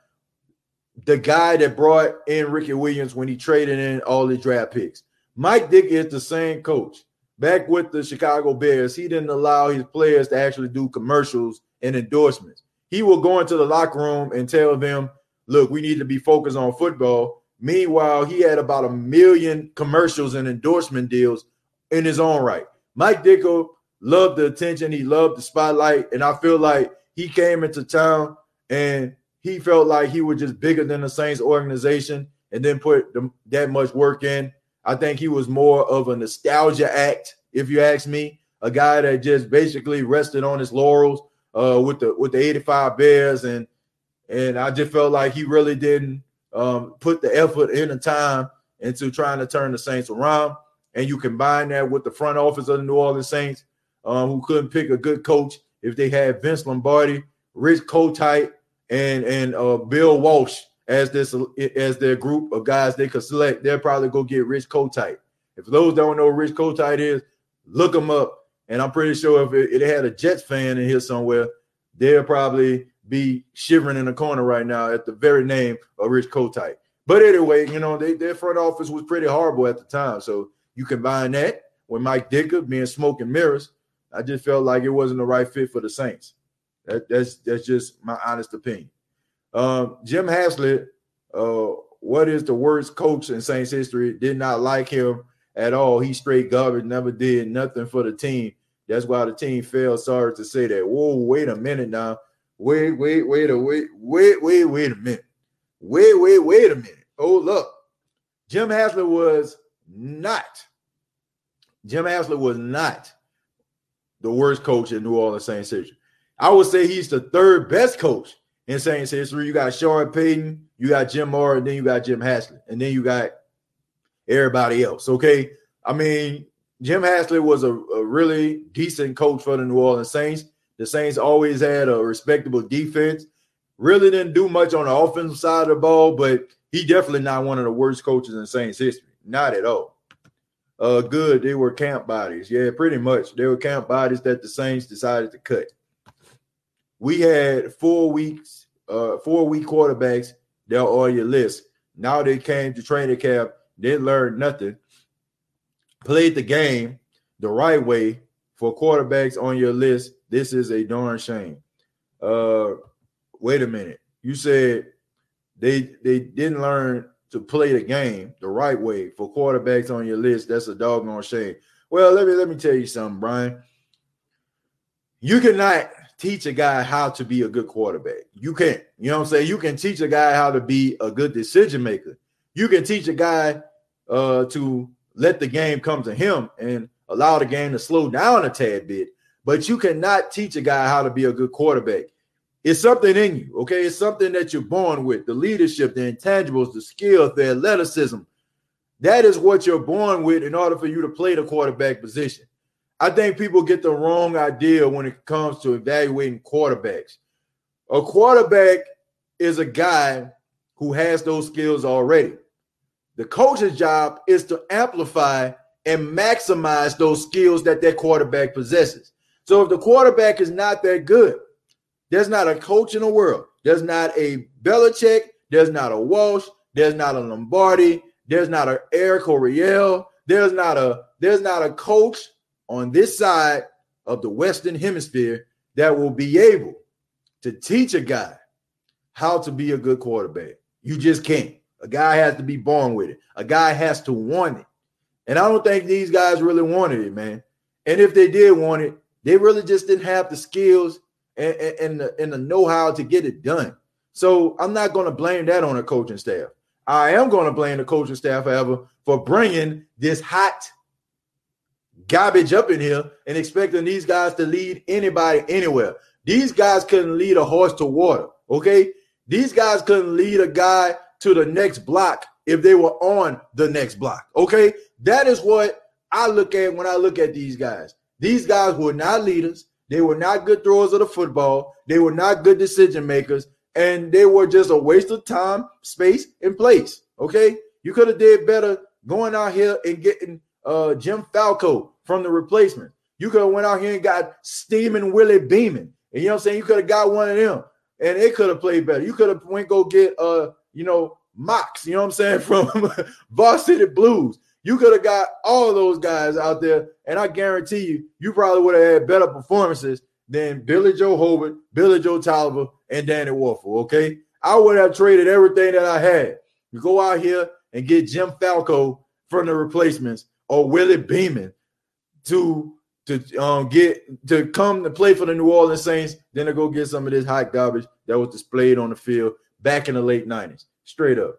The guy that brought in Ricky Williams when he traded in all the draft picks. Mike Dick is the same coach. Back with the Chicago Bears, he didn't allow his players to actually do commercials and endorsements. He will go into the locker room and tell them, "Look, we need to be focused on football." Meanwhile, he had about a million commercials and endorsement deals in his own right. Mike Ditka loved the attention, he loved the spotlight, and I feel like he came into town and he felt like he was just bigger than the Saints organization and then put the, that much work in. I think he was more of a nostalgia act, if you ask me, a guy that just basically rested on his laurels uh, with the with the 85 Bears and and I just felt like he really didn't um, put the effort in the time into trying to turn the Saints around. And you combine that with the front office of the New Orleans Saints, um, who couldn't pick a good coach if they had Vince Lombardi, Rich Kotite, and and uh, Bill Walsh as this as their group of guys they could select. They'll probably go get Rich Kotite. If those don't know Rich Kotite is, look him up. And I'm pretty sure if it, it had a Jets fan in here somewhere, they'll probably be shivering in the corner right now at the very name of Rich Kotite. But anyway, you know, they, their front office was pretty horrible at the time. So you combine that with Mike Ditka being smoke and mirrors, I just felt like it wasn't the right fit for the Saints. That, that's that's just my honest opinion. Um, Jim Haslett, uh, what is the worst coach in Saints history? Did not like him at all. He straight garbage, never did nothing for the team. That's why the team failed. Sorry to say that. Whoa, wait a minute now. Wait, wait, wait a wait, wait, wait, wait a minute. Wait, wait, wait a minute. Oh, look. Jim Haslett was not. Jim Haslett was not the worst coach in New Orleans Saints history. I would say he's the third best coach in Saints history. You got Sean Payton, you got Jim Mora, and then you got Jim Haslett, and then you got everybody else. Okay. I mean, Jim Haslett was a, a really decent coach for the New Orleans Saints. The Saints always had a respectable defense. Really didn't do much on the offensive side of the ball, but he definitely not one of the worst coaches in Saints history. Not at all. Uh, good. They were camp bodies. Yeah, pretty much. They were camp bodies that the Saints decided to cut. We had four weeks, uh, four week quarterbacks that are on your list. Now they came to training camp, didn't learn nothing, played the game the right way for quarterbacks on your list. This is a darn shame. Uh, wait a minute. You said they they didn't learn to play the game the right way for quarterbacks on your list. That's a doggone shame. Well, let me let me tell you something, Brian. You cannot teach a guy how to be a good quarterback. You can't. You know what I'm saying? You can teach a guy how to be a good decision maker. You can teach a guy uh, to let the game come to him and allow the game to slow down a tad bit. But you cannot teach a guy how to be a good quarterback. It's something in you, okay? It's something that you're born with the leadership, the intangibles, the skill, the athleticism. That is what you're born with in order for you to play the quarterback position. I think people get the wrong idea when it comes to evaluating quarterbacks. A quarterback is a guy who has those skills already. The coach's job is to amplify and maximize those skills that that quarterback possesses. So if the quarterback is not that good, there's not a coach in the world. There's not a Belichick. There's not a Walsh. There's not a Lombardi. There's not a Eric Coryell. There's not a there's not a coach on this side of the Western Hemisphere that will be able to teach a guy how to be a good quarterback. You just can't. A guy has to be born with it. A guy has to want it. And I don't think these guys really wanted it, man. And if they did want it, they really just didn't have the skills and, and, the, and the know-how to get it done. So I'm not going to blame that on the coaching staff. I am going to blame the coaching staff, however, for bringing this hot garbage up in here and expecting these guys to lead anybody anywhere. These guys couldn't lead a horse to water. Okay. These guys couldn't lead a guy to the next block if they were on the next block. Okay. That is what I look at when I look at these guys. These guys were not leaders. They were not good throwers of the football. They were not good decision makers, and they were just a waste of time, space, and place. Okay, you could have did better going out here and getting uh, Jim Falco from the replacement. You could have went out here and got steaming Willie Beamen, and you know what I'm saying. You could have got one of them, and it could have played better. You could have went go get uh, you know, Mox. You know what I'm saying from Varsity Blues. You could have got all those guys out there, and I guarantee you, you probably would have had better performances than Billy Joe Hobert, Billy Joe Tolliver, and Danny Wuerffel. Okay, I would have traded everything that I had. You go out here and get Jim Falco from the replacements or Willie Beamen to to um, get to come to play for the New Orleans Saints, then to go get some of this hot garbage that was displayed on the field back in the late 90s. Straight up.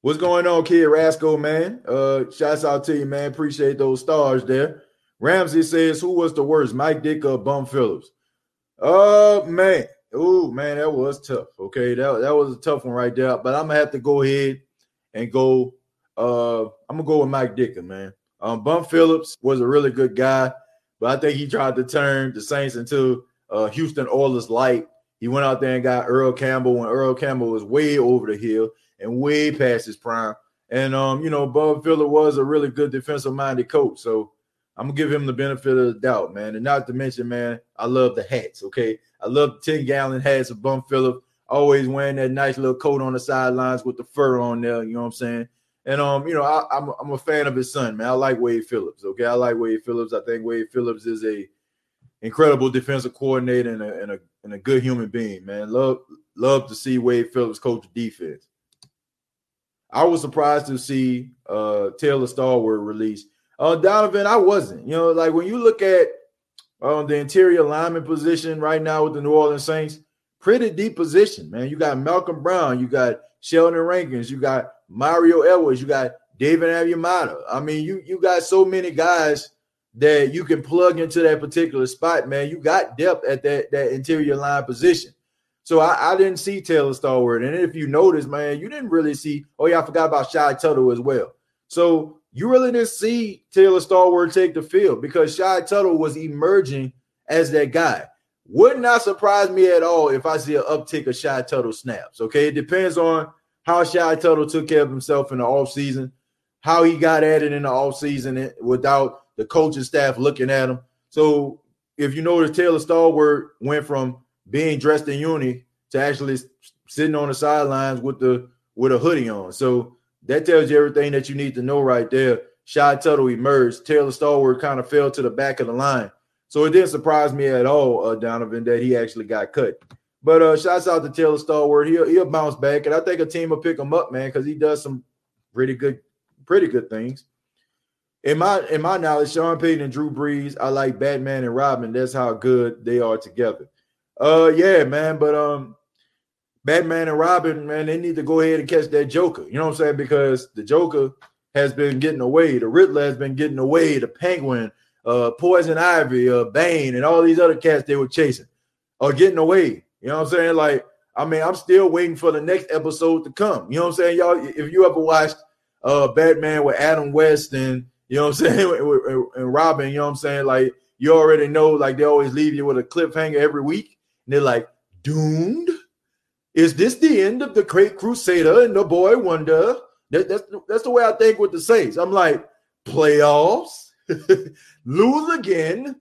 What's going on, Kid Rascal, man? Uh, shouts out to you, man. Appreciate those stars there. Ramsey says, who was the worst, Mike Dick or Bum Phillips? Uh, man. Oh, man, that was tough. Okay, that, that was a tough one right there. But I'm gonna have to go ahead and go. Uh, I'm gonna go with Mike Ditka, man. Um, Bum Phillips was a really good guy, but I think he tried to turn the Saints into uh, Houston Oilers light. He went out there and got Earl Campbell when Earl Campbell was way over the hill and way past his prime. And um, you know, Bum Phillips was a really good defensive minded coach. So I'm gonna give him the benefit of the doubt, man. And not to mention, man, I love the hats. Okay, I love the 10 gallon hats of Bum Phillips. Always wearing that nice little coat on the sidelines with the fur on there. You know what I'm saying? And um, you know, I, am I'm, I'm a fan of his son, man. I like Wade Phillips. Okay, I like Wade Phillips. I think Wade Phillips is a incredible defensive coordinator and a, and a and a good human being, man. Love love to see Wade Phillips coach defense. I was surprised to see uh Taylor Stallworth released. Uh Donovan, I wasn't. You know, like when you look at um the interior lineman position right now with the New Orleans Saints, pretty deep position, man. You got Malcolm Brown, you got Sheldon Rankins, you got Mario Edwards, you got David Onyemata. I mean, you you got so many guys that you can plug into that particular spot, man. You got depth at that that interior line position. So I, I didn't see Taylor Stallworth. And if you notice, man, you didn't really see. Oh, yeah, I forgot about Shy Tuttle as well. So you really didn't see Taylor Stallworth take the field because Shy Tuttle was emerging as that guy. Would not surprise me at all if I see an uptick of Shy Tuttle snaps. Okay. It depends on how Shy Tuttle took care of himself in the offseason, how he got at it in the offseason without the coaching staff looking at him. So if you notice, Taylor Stallworth went from being dressed in uni to actually sitting on the sidelines with the with a hoodie on. So that tells you everything that you need to know right there. Shy Tuttle emerged. Taylor Stallworth kind of fell to the back of the line. So it didn't surprise me at all, uh, Donovan, that he actually got cut. But uh, shouts out to Taylor Stallworth. He'll, he'll bounce back, and I think a team will pick him up, man, because he does some pretty good, pretty good things. In my in my knowledge, Sean Payton and Drew Brees, I like Batman and Robin. That's how good they are together. Uh, yeah, man. But um, Batman and Robin, man, they need to go ahead and catch that Joker. You know what I'm saying? Because the Joker has been getting away. The Riddler has been getting away. The Penguin, uh, Poison Ivy, uh, Bane, and all these other cats they were chasing are getting away. You know what I'm saying? Like, I mean, I'm still waiting for the next episode to come. You know what I'm saying, y'all? If you ever watched uh Batman with Adam West and you know what I'm saying, and Robin, you know what I'm saying, like you already know, like they always leave you with a cliffhanger every week. And they're like, doomed? Is this the end of the great crusader and the boy wonder? That, that's, that's the way I think with the Saints. I'm like, playoffs, lose again.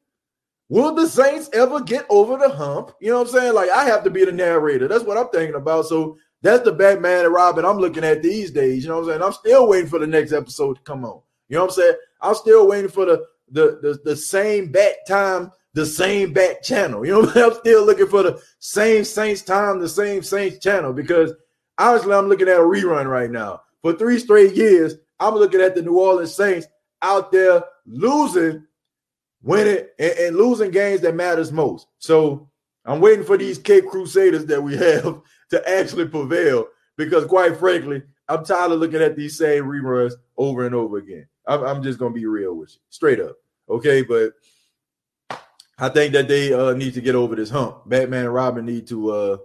Will the Saints ever get over the hump? You know what I'm saying? Like, I have to be the narrator. That's what I'm thinking about. So that's the Batman and Robin I'm looking at these days. You know what I'm saying? I'm still waiting for the next episode to come on. You know what I'm saying? I'm still waiting for the the the, the same bat time the same back channel. You know, what I'm still looking for the same Saints time, the same Saints channel because honestly, I'm looking at a rerun right now. For three straight years, I'm looking at the New Orleans Saints out there losing, winning, and, and losing games that matters most. So I'm waiting for these Cape Crusaders that we have to actually prevail because, quite frankly, I'm tired of looking at these same reruns over and over again. I'm, I'm just gonna be real with you, straight up. Okay, but I think that they uh, need to get over this hump. Batman and Robin need to uh,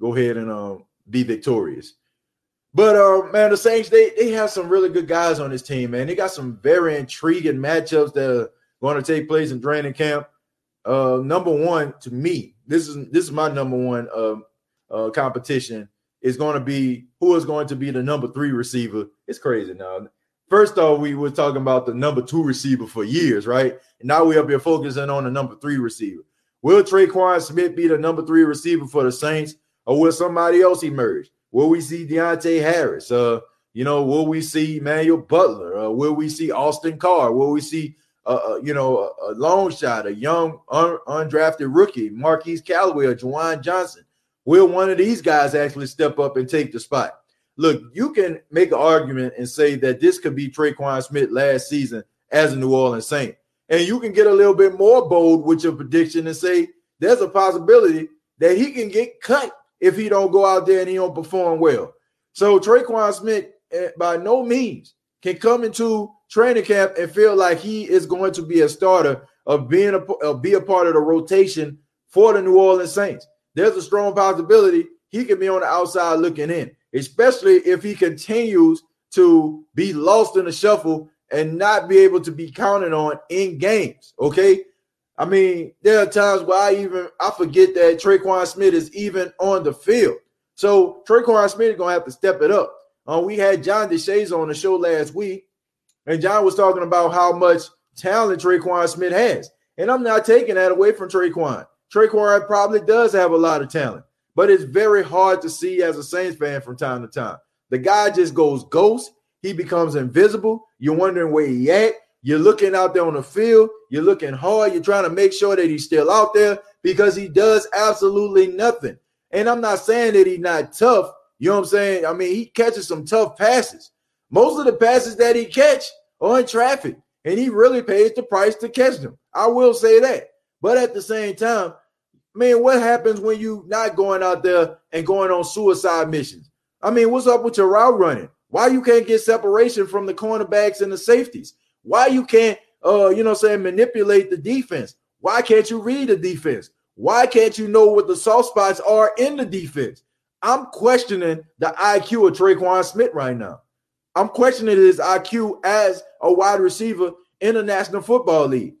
go ahead and um, be victorious. But uh, man, the Saints they they have some really good guys on this team, man. They got some very intriguing matchups that going to take place in training camp. Uh, number one to me, this is this is my number one uh, uh, competition is going to be who is going to be the number three receiver. It's crazy now. First off, we were talking about the number two receiver for years, right? And now we're up here focusing on the number three receiver. Will Tre'Quan Smith be the number three receiver for the Saints, or will somebody else emerge? Will we see Deonte Harris? Uh, you know, will we see Emmanuel Butler? Uh, will we see Austin Carr? Will we see, uh you know, a, a long shot, a young un- undrafted rookie, Marquise Callaway or Juwan Johnson? Will one of these guys actually step up and take the spot? Look, you can make an argument and say that this could be Tre'Quan Smith last season as a New Orleans Saint. And you can get a little bit more bold with your prediction and say there's a possibility that he can get cut if he don't go out there and he don't perform well. So Tre'Quan Smith, eh, by no means, can come into training camp and feel like he is going to be a starter of being a of be a part of the rotation for the New Orleans Saints. There's a strong possibility he can be on the outside looking in, especially if he continues to be lost in the shuffle and not be able to be counted on in games. Okay. I mean, there are times where I even I forget that Tre'Quan Smith is even on the field. So Tre'Quan Smith is gonna have to step it up. Uh, we had John DeShazier on the show last week, and John was talking about how much talent Tre'Quan Smith has. And I'm not taking that away from Tre'Quan. Tre'Quan probably does have a lot of talent, but it's very hard to see as a Saints fan from time to time. The guy just goes ghost. He becomes invisible. You're wondering where he at. You're looking out there on the field. You're looking hard. You're trying to make sure that he's still out there because he does absolutely nothing. And I'm not saying that he's not tough. You know what I'm saying? I mean, he catches some tough passes. Most of the passes that he catch are in traffic, and he really pays the price to catch them. I will say that. But at the same time, man, what happens when you not going out there and going on suicide missions? I mean, what's up with your route running? Why you can't get separation from the cornerbacks and the safeties? Why you can't uh, you know saying, manipulate the defense? Why can't you read the defense? Why can't you know what the soft spots are in the defense? I'm questioning the IQ of Tre'Quan Smith right now. I'm questioning his IQ as a wide receiver in the National Football League.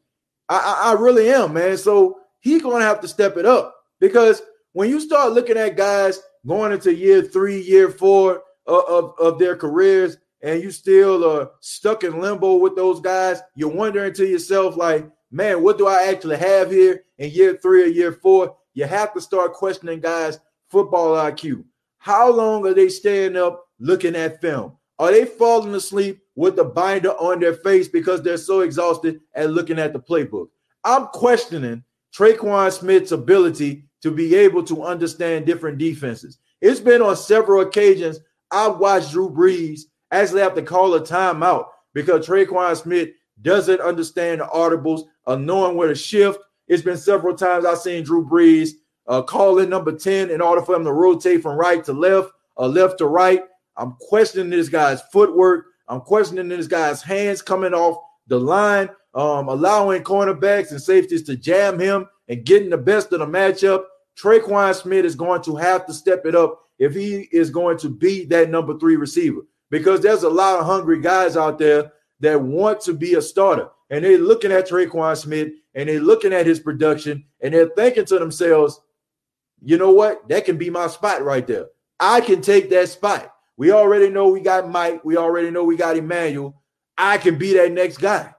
I, I, I really am, man. So he's going to have to step it up because when you start looking at guys going into year three, year four of, of, of their careers, and you still are stuck in limbo with those guys, you're wondering to yourself, like, man, what do I actually have here in year three or year four? You have to start questioning guys' football IQ. How long are they staying up looking at film? Are they falling asleep with the binder on their face because they're so exhausted at looking at the playbook? I'm questioning Tre'Quan Smith's ability to be able to understand different defenses. It's been on several occasions I've watched Drew Brees actually have to call a timeout because Tre'Quan Smith doesn't understand the audibles of knowing where to shift. It's been several times I've seen Drew Brees uh, call in number 10 in order for him to rotate from right to left or left to right. I'm questioning this guy's footwork. I'm questioning this guy's hands coming off the line, um, allowing cornerbacks and safeties to jam him and getting the best of the matchup. Tre'Quan Smith is going to have to step it up if he is going to be that number three receiver because there's a lot of hungry guys out there that want to be a starter. And they're looking at Tre'Quan Smith and they're looking at his production and they're thinking to themselves, you know what? That can be my spot right there. I can take that spot. We already know we got Mike. We already know we got Emmanuel. I can be that next guy.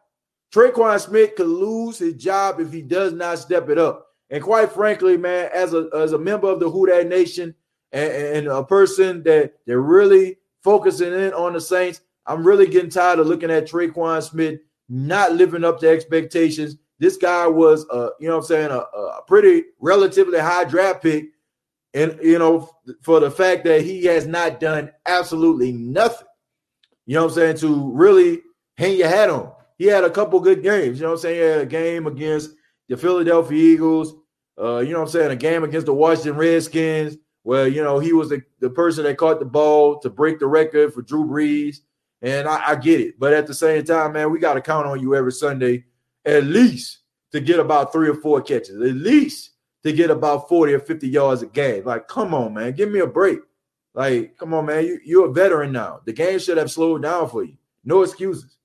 Tre'Quan Smith could lose his job if he does not step it up. And quite frankly, man, as a as a member of the Who That Nation and, and a person that that really focusing in on the Saints, I'm really getting tired of looking at Tre'Quan Smith not living up to expectations. This guy was, uh, you know, what I'm saying, a, a pretty relatively high draft pick, and you know, for the fact that he has not done absolutely nothing. You know what I'm saying? To really hang your hat on. He had a couple good games. You know what I'm saying? He had a game against the Philadelphia Eagles. Uh, you know what I'm saying? A game against the Washington Redskins where you know he was the, the person that caught the ball to break the record for Drew Brees. And I, I get it, but at the same time, man, we got to count on you every Sunday, at least to get about three or four catches, at least to get about 40 or 50 yards a game. Like, come on, man, give me a break. Like, come on, man, you, you're a veteran now. The game should have slowed down for you. No excuses.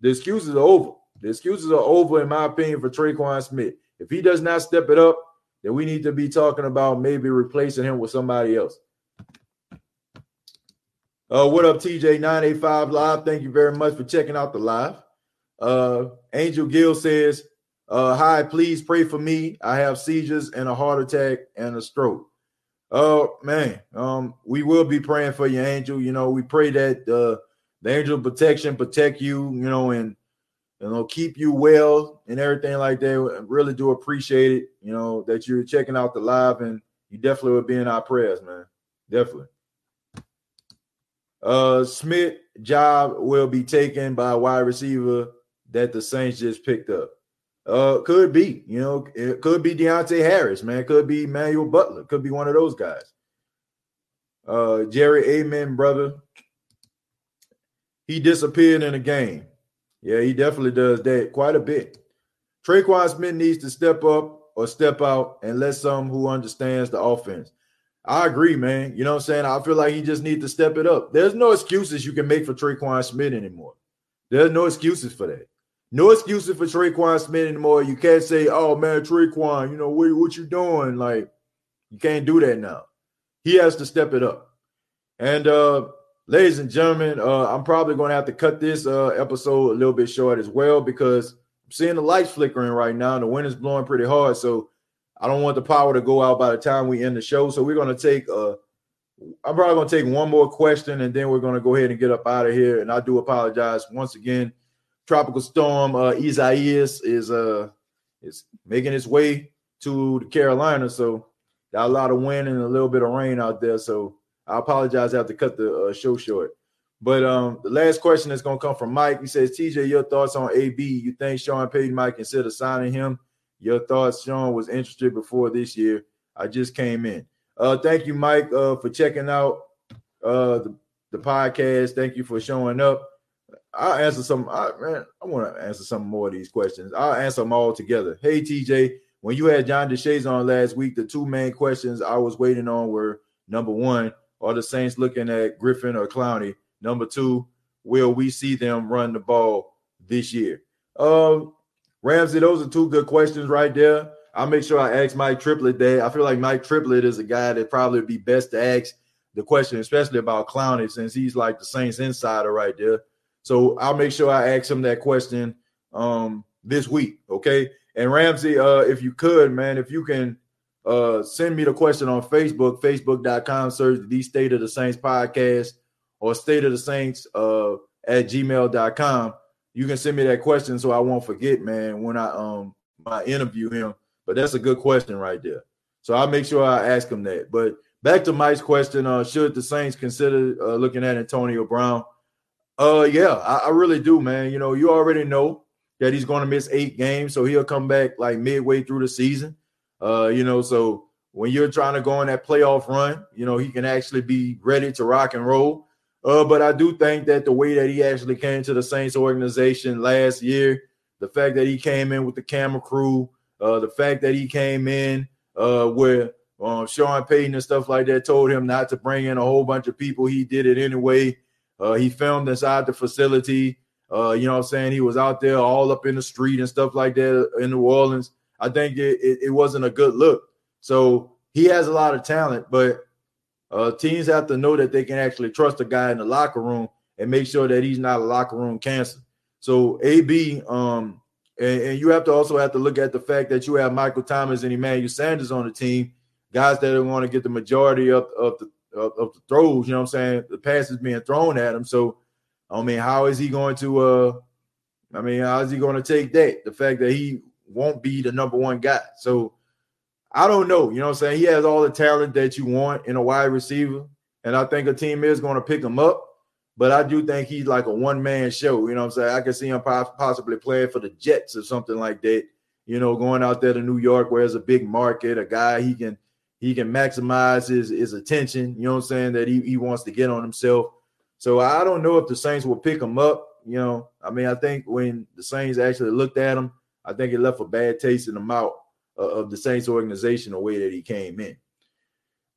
The excuses are over. The excuses are over, in my opinion, for Tre'Quan Smith. If he does not step it up, then we need to be talking about maybe replacing him with somebody else. Uh, what up, TJ985 Live? Thank you very much for checking out the live. Uh, Angel Gill says, uh, Hi, please pray for me. I have seizures and a heart attack and a stroke. Oh, man, um, we will be praying for you, Angel. You know, we pray that uh, the angel protection protect you, you know, and you know, keep you well and everything like that. Really do appreciate it, you know, that you're checking out the live and you definitely will be in our prayers, man. Definitely. Uh Smith job will be taken by a wide receiver that the Saints just picked up. Uh could be, you know, it could be Deonte Harris, man. Could be Manuel Butler, could be one of those guys. Uh Jerry, amen, brother. He disappeared in a game. Yeah, he definitely does that quite a bit. Tre'Quan Smith needs to step up or step out and let some who understands the offense. I agree, man. You know what I'm saying? I feel like he just needs to step it up. There's no excuses you can make for Tre'Quan Smith anymore. There's no excuses for that. No excuses for Tre'Quan Smith anymore. You can't say, "Oh man, Tre'Quan, you know what, what you doing?" Like you can't do that now. He has to step it up. And uh ladies and gentlemen, uh, I'm probably going to have to cut this uh, episode a little bit short as well because I'm seeing the lights flickering right now. And the wind is blowing pretty hard, so I don't want the power to go out by the time we end the show. So we're gonna take uh I'm probably gonna take one more question and then we're gonna go ahead and get up out of here. And I do apologize once again. Tropical storm uh Isaias is uh is making its way to the Carolina. So got a lot of wind and a little bit of rain out there. So I apologize. I have to cut the uh, show short. But um, the last question is going to come from Mike. He says, TJ, your thoughts on AB? You think Sean Payton might consider signing him? Your thoughts? Sean was interested before this year. I just came in. Uh, thank you, Mike, uh, for checking out uh, the, the podcast. Thank you for showing up. I'll answer some. I, man, I want to answer some more of these questions. I'll answer them all together. Hey, TJ, when you had John DeShazier on last week, the two main questions I was waiting on were number one, are the Saints looking at Griffen or Clowney? Number two, will we see them run the ball this year? Um, Ramsey, those are two good questions right there. I'll make sure I ask Mike Triplett that. I feel like Mike Triplett is a guy that probably would be best to ask the question, especially about Clowney, since he's like the Saints insider right there. So I'll make sure I ask him that question um, this week. Okay. And Ramsey, uh, if you could, man, if you can uh, send me the question on Facebook, facebook.com, search the State of the Saints podcast or State of the Saints uh, at gmail.com. You can send me that question so I won't forget, man, when I um I interview him. But that's a good question right there. So I'll make sure I ask him that. But back to Mike's question, uh, should the Saints consider uh, looking at Antonio Brown? Uh yeah, I, I really do, man. You know, you already know that he's going to miss eight games, so he'll come back like midway through the season. Uh, you know, so when you're trying to go on that playoff run, you know, he can actually be ready to rock and roll. Uh, but I do think that the way that he actually came to the Saints organization last year, the fact that he came in with the camera crew, uh, the fact that he came in uh, where um, Sean Payton and stuff like that told him not to bring in a whole bunch of people. He did it anyway. Uh, he filmed inside the facility. Uh, you know what I'm saying? He was out there all up in the street and stuff like that in New Orleans. I think it, it, it wasn't a good look. So he has a lot of talent, but uh, teams have to know that they can actually trust a guy in the locker room and make sure that he's not a locker room cancer. So AB, um, and, and, you have to also have to look at the fact that you have Michael Thomas and Emmanuel Sanders on the team, guys that going to get the majority of, of the of, of, the throws. You know what I'm saying? The passes being thrown at him. So I mean, how is he going to? uh I mean, how is he going to take that? The fact that he won't be the number one guy. So I don't know. You know what I'm saying? He has all the talent that you want in a wide receiver. And I think a team is going to pick him up. But I do think he's like a one man show. You know what I'm saying? I can see him possibly playing for the Jets or something like that. You know, going out there to New York where there's a big market, a guy he can he can maximize his, his attention, you know what I'm saying, that he, he wants to get on himself. So I don't know if the Saints will pick him up. You know, I mean, I think when the Saints actually looked at him, I think it left a bad taste in the mouth of the Saints organization the way that he came in.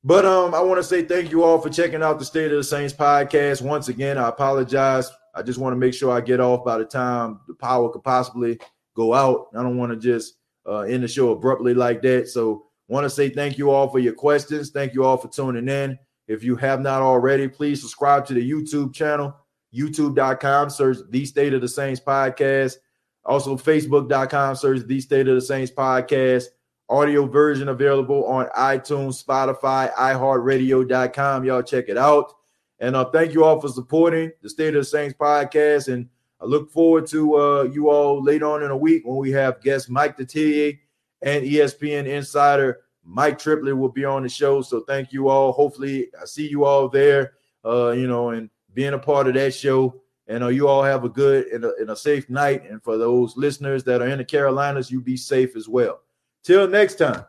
But um, I want to say thank you all for checking out the State of the Saints podcast. Once again, I apologize. I just want to make sure I get off by the time the power could possibly go out. I don't want to just uh, end the show abruptly like that. So, want to say thank you all for your questions. Thank you all for tuning in. If you have not already, please subscribe to the YouTube channel, youtube.com, search the State of the Saints podcast. Also, facebook.com, search the State of the Saints podcast. Audio version available on iTunes, Spotify, iHeartRadio.com. Y'all check it out. And uh, thank you all for supporting the State of the Saints podcast. And I look forward to uh, you all later on in the week when we have guest Mike Detillier and ESPN insider Mike Triplett will be on the show. So thank you all. Hopefully, I see you all there. Uh, you know, and being a part of that show. And uh, you all have a good and a, and a safe night. And for those listeners that are in the Carolinas, you be safe as well. Till next time,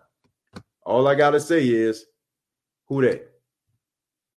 all I got to say is, who that?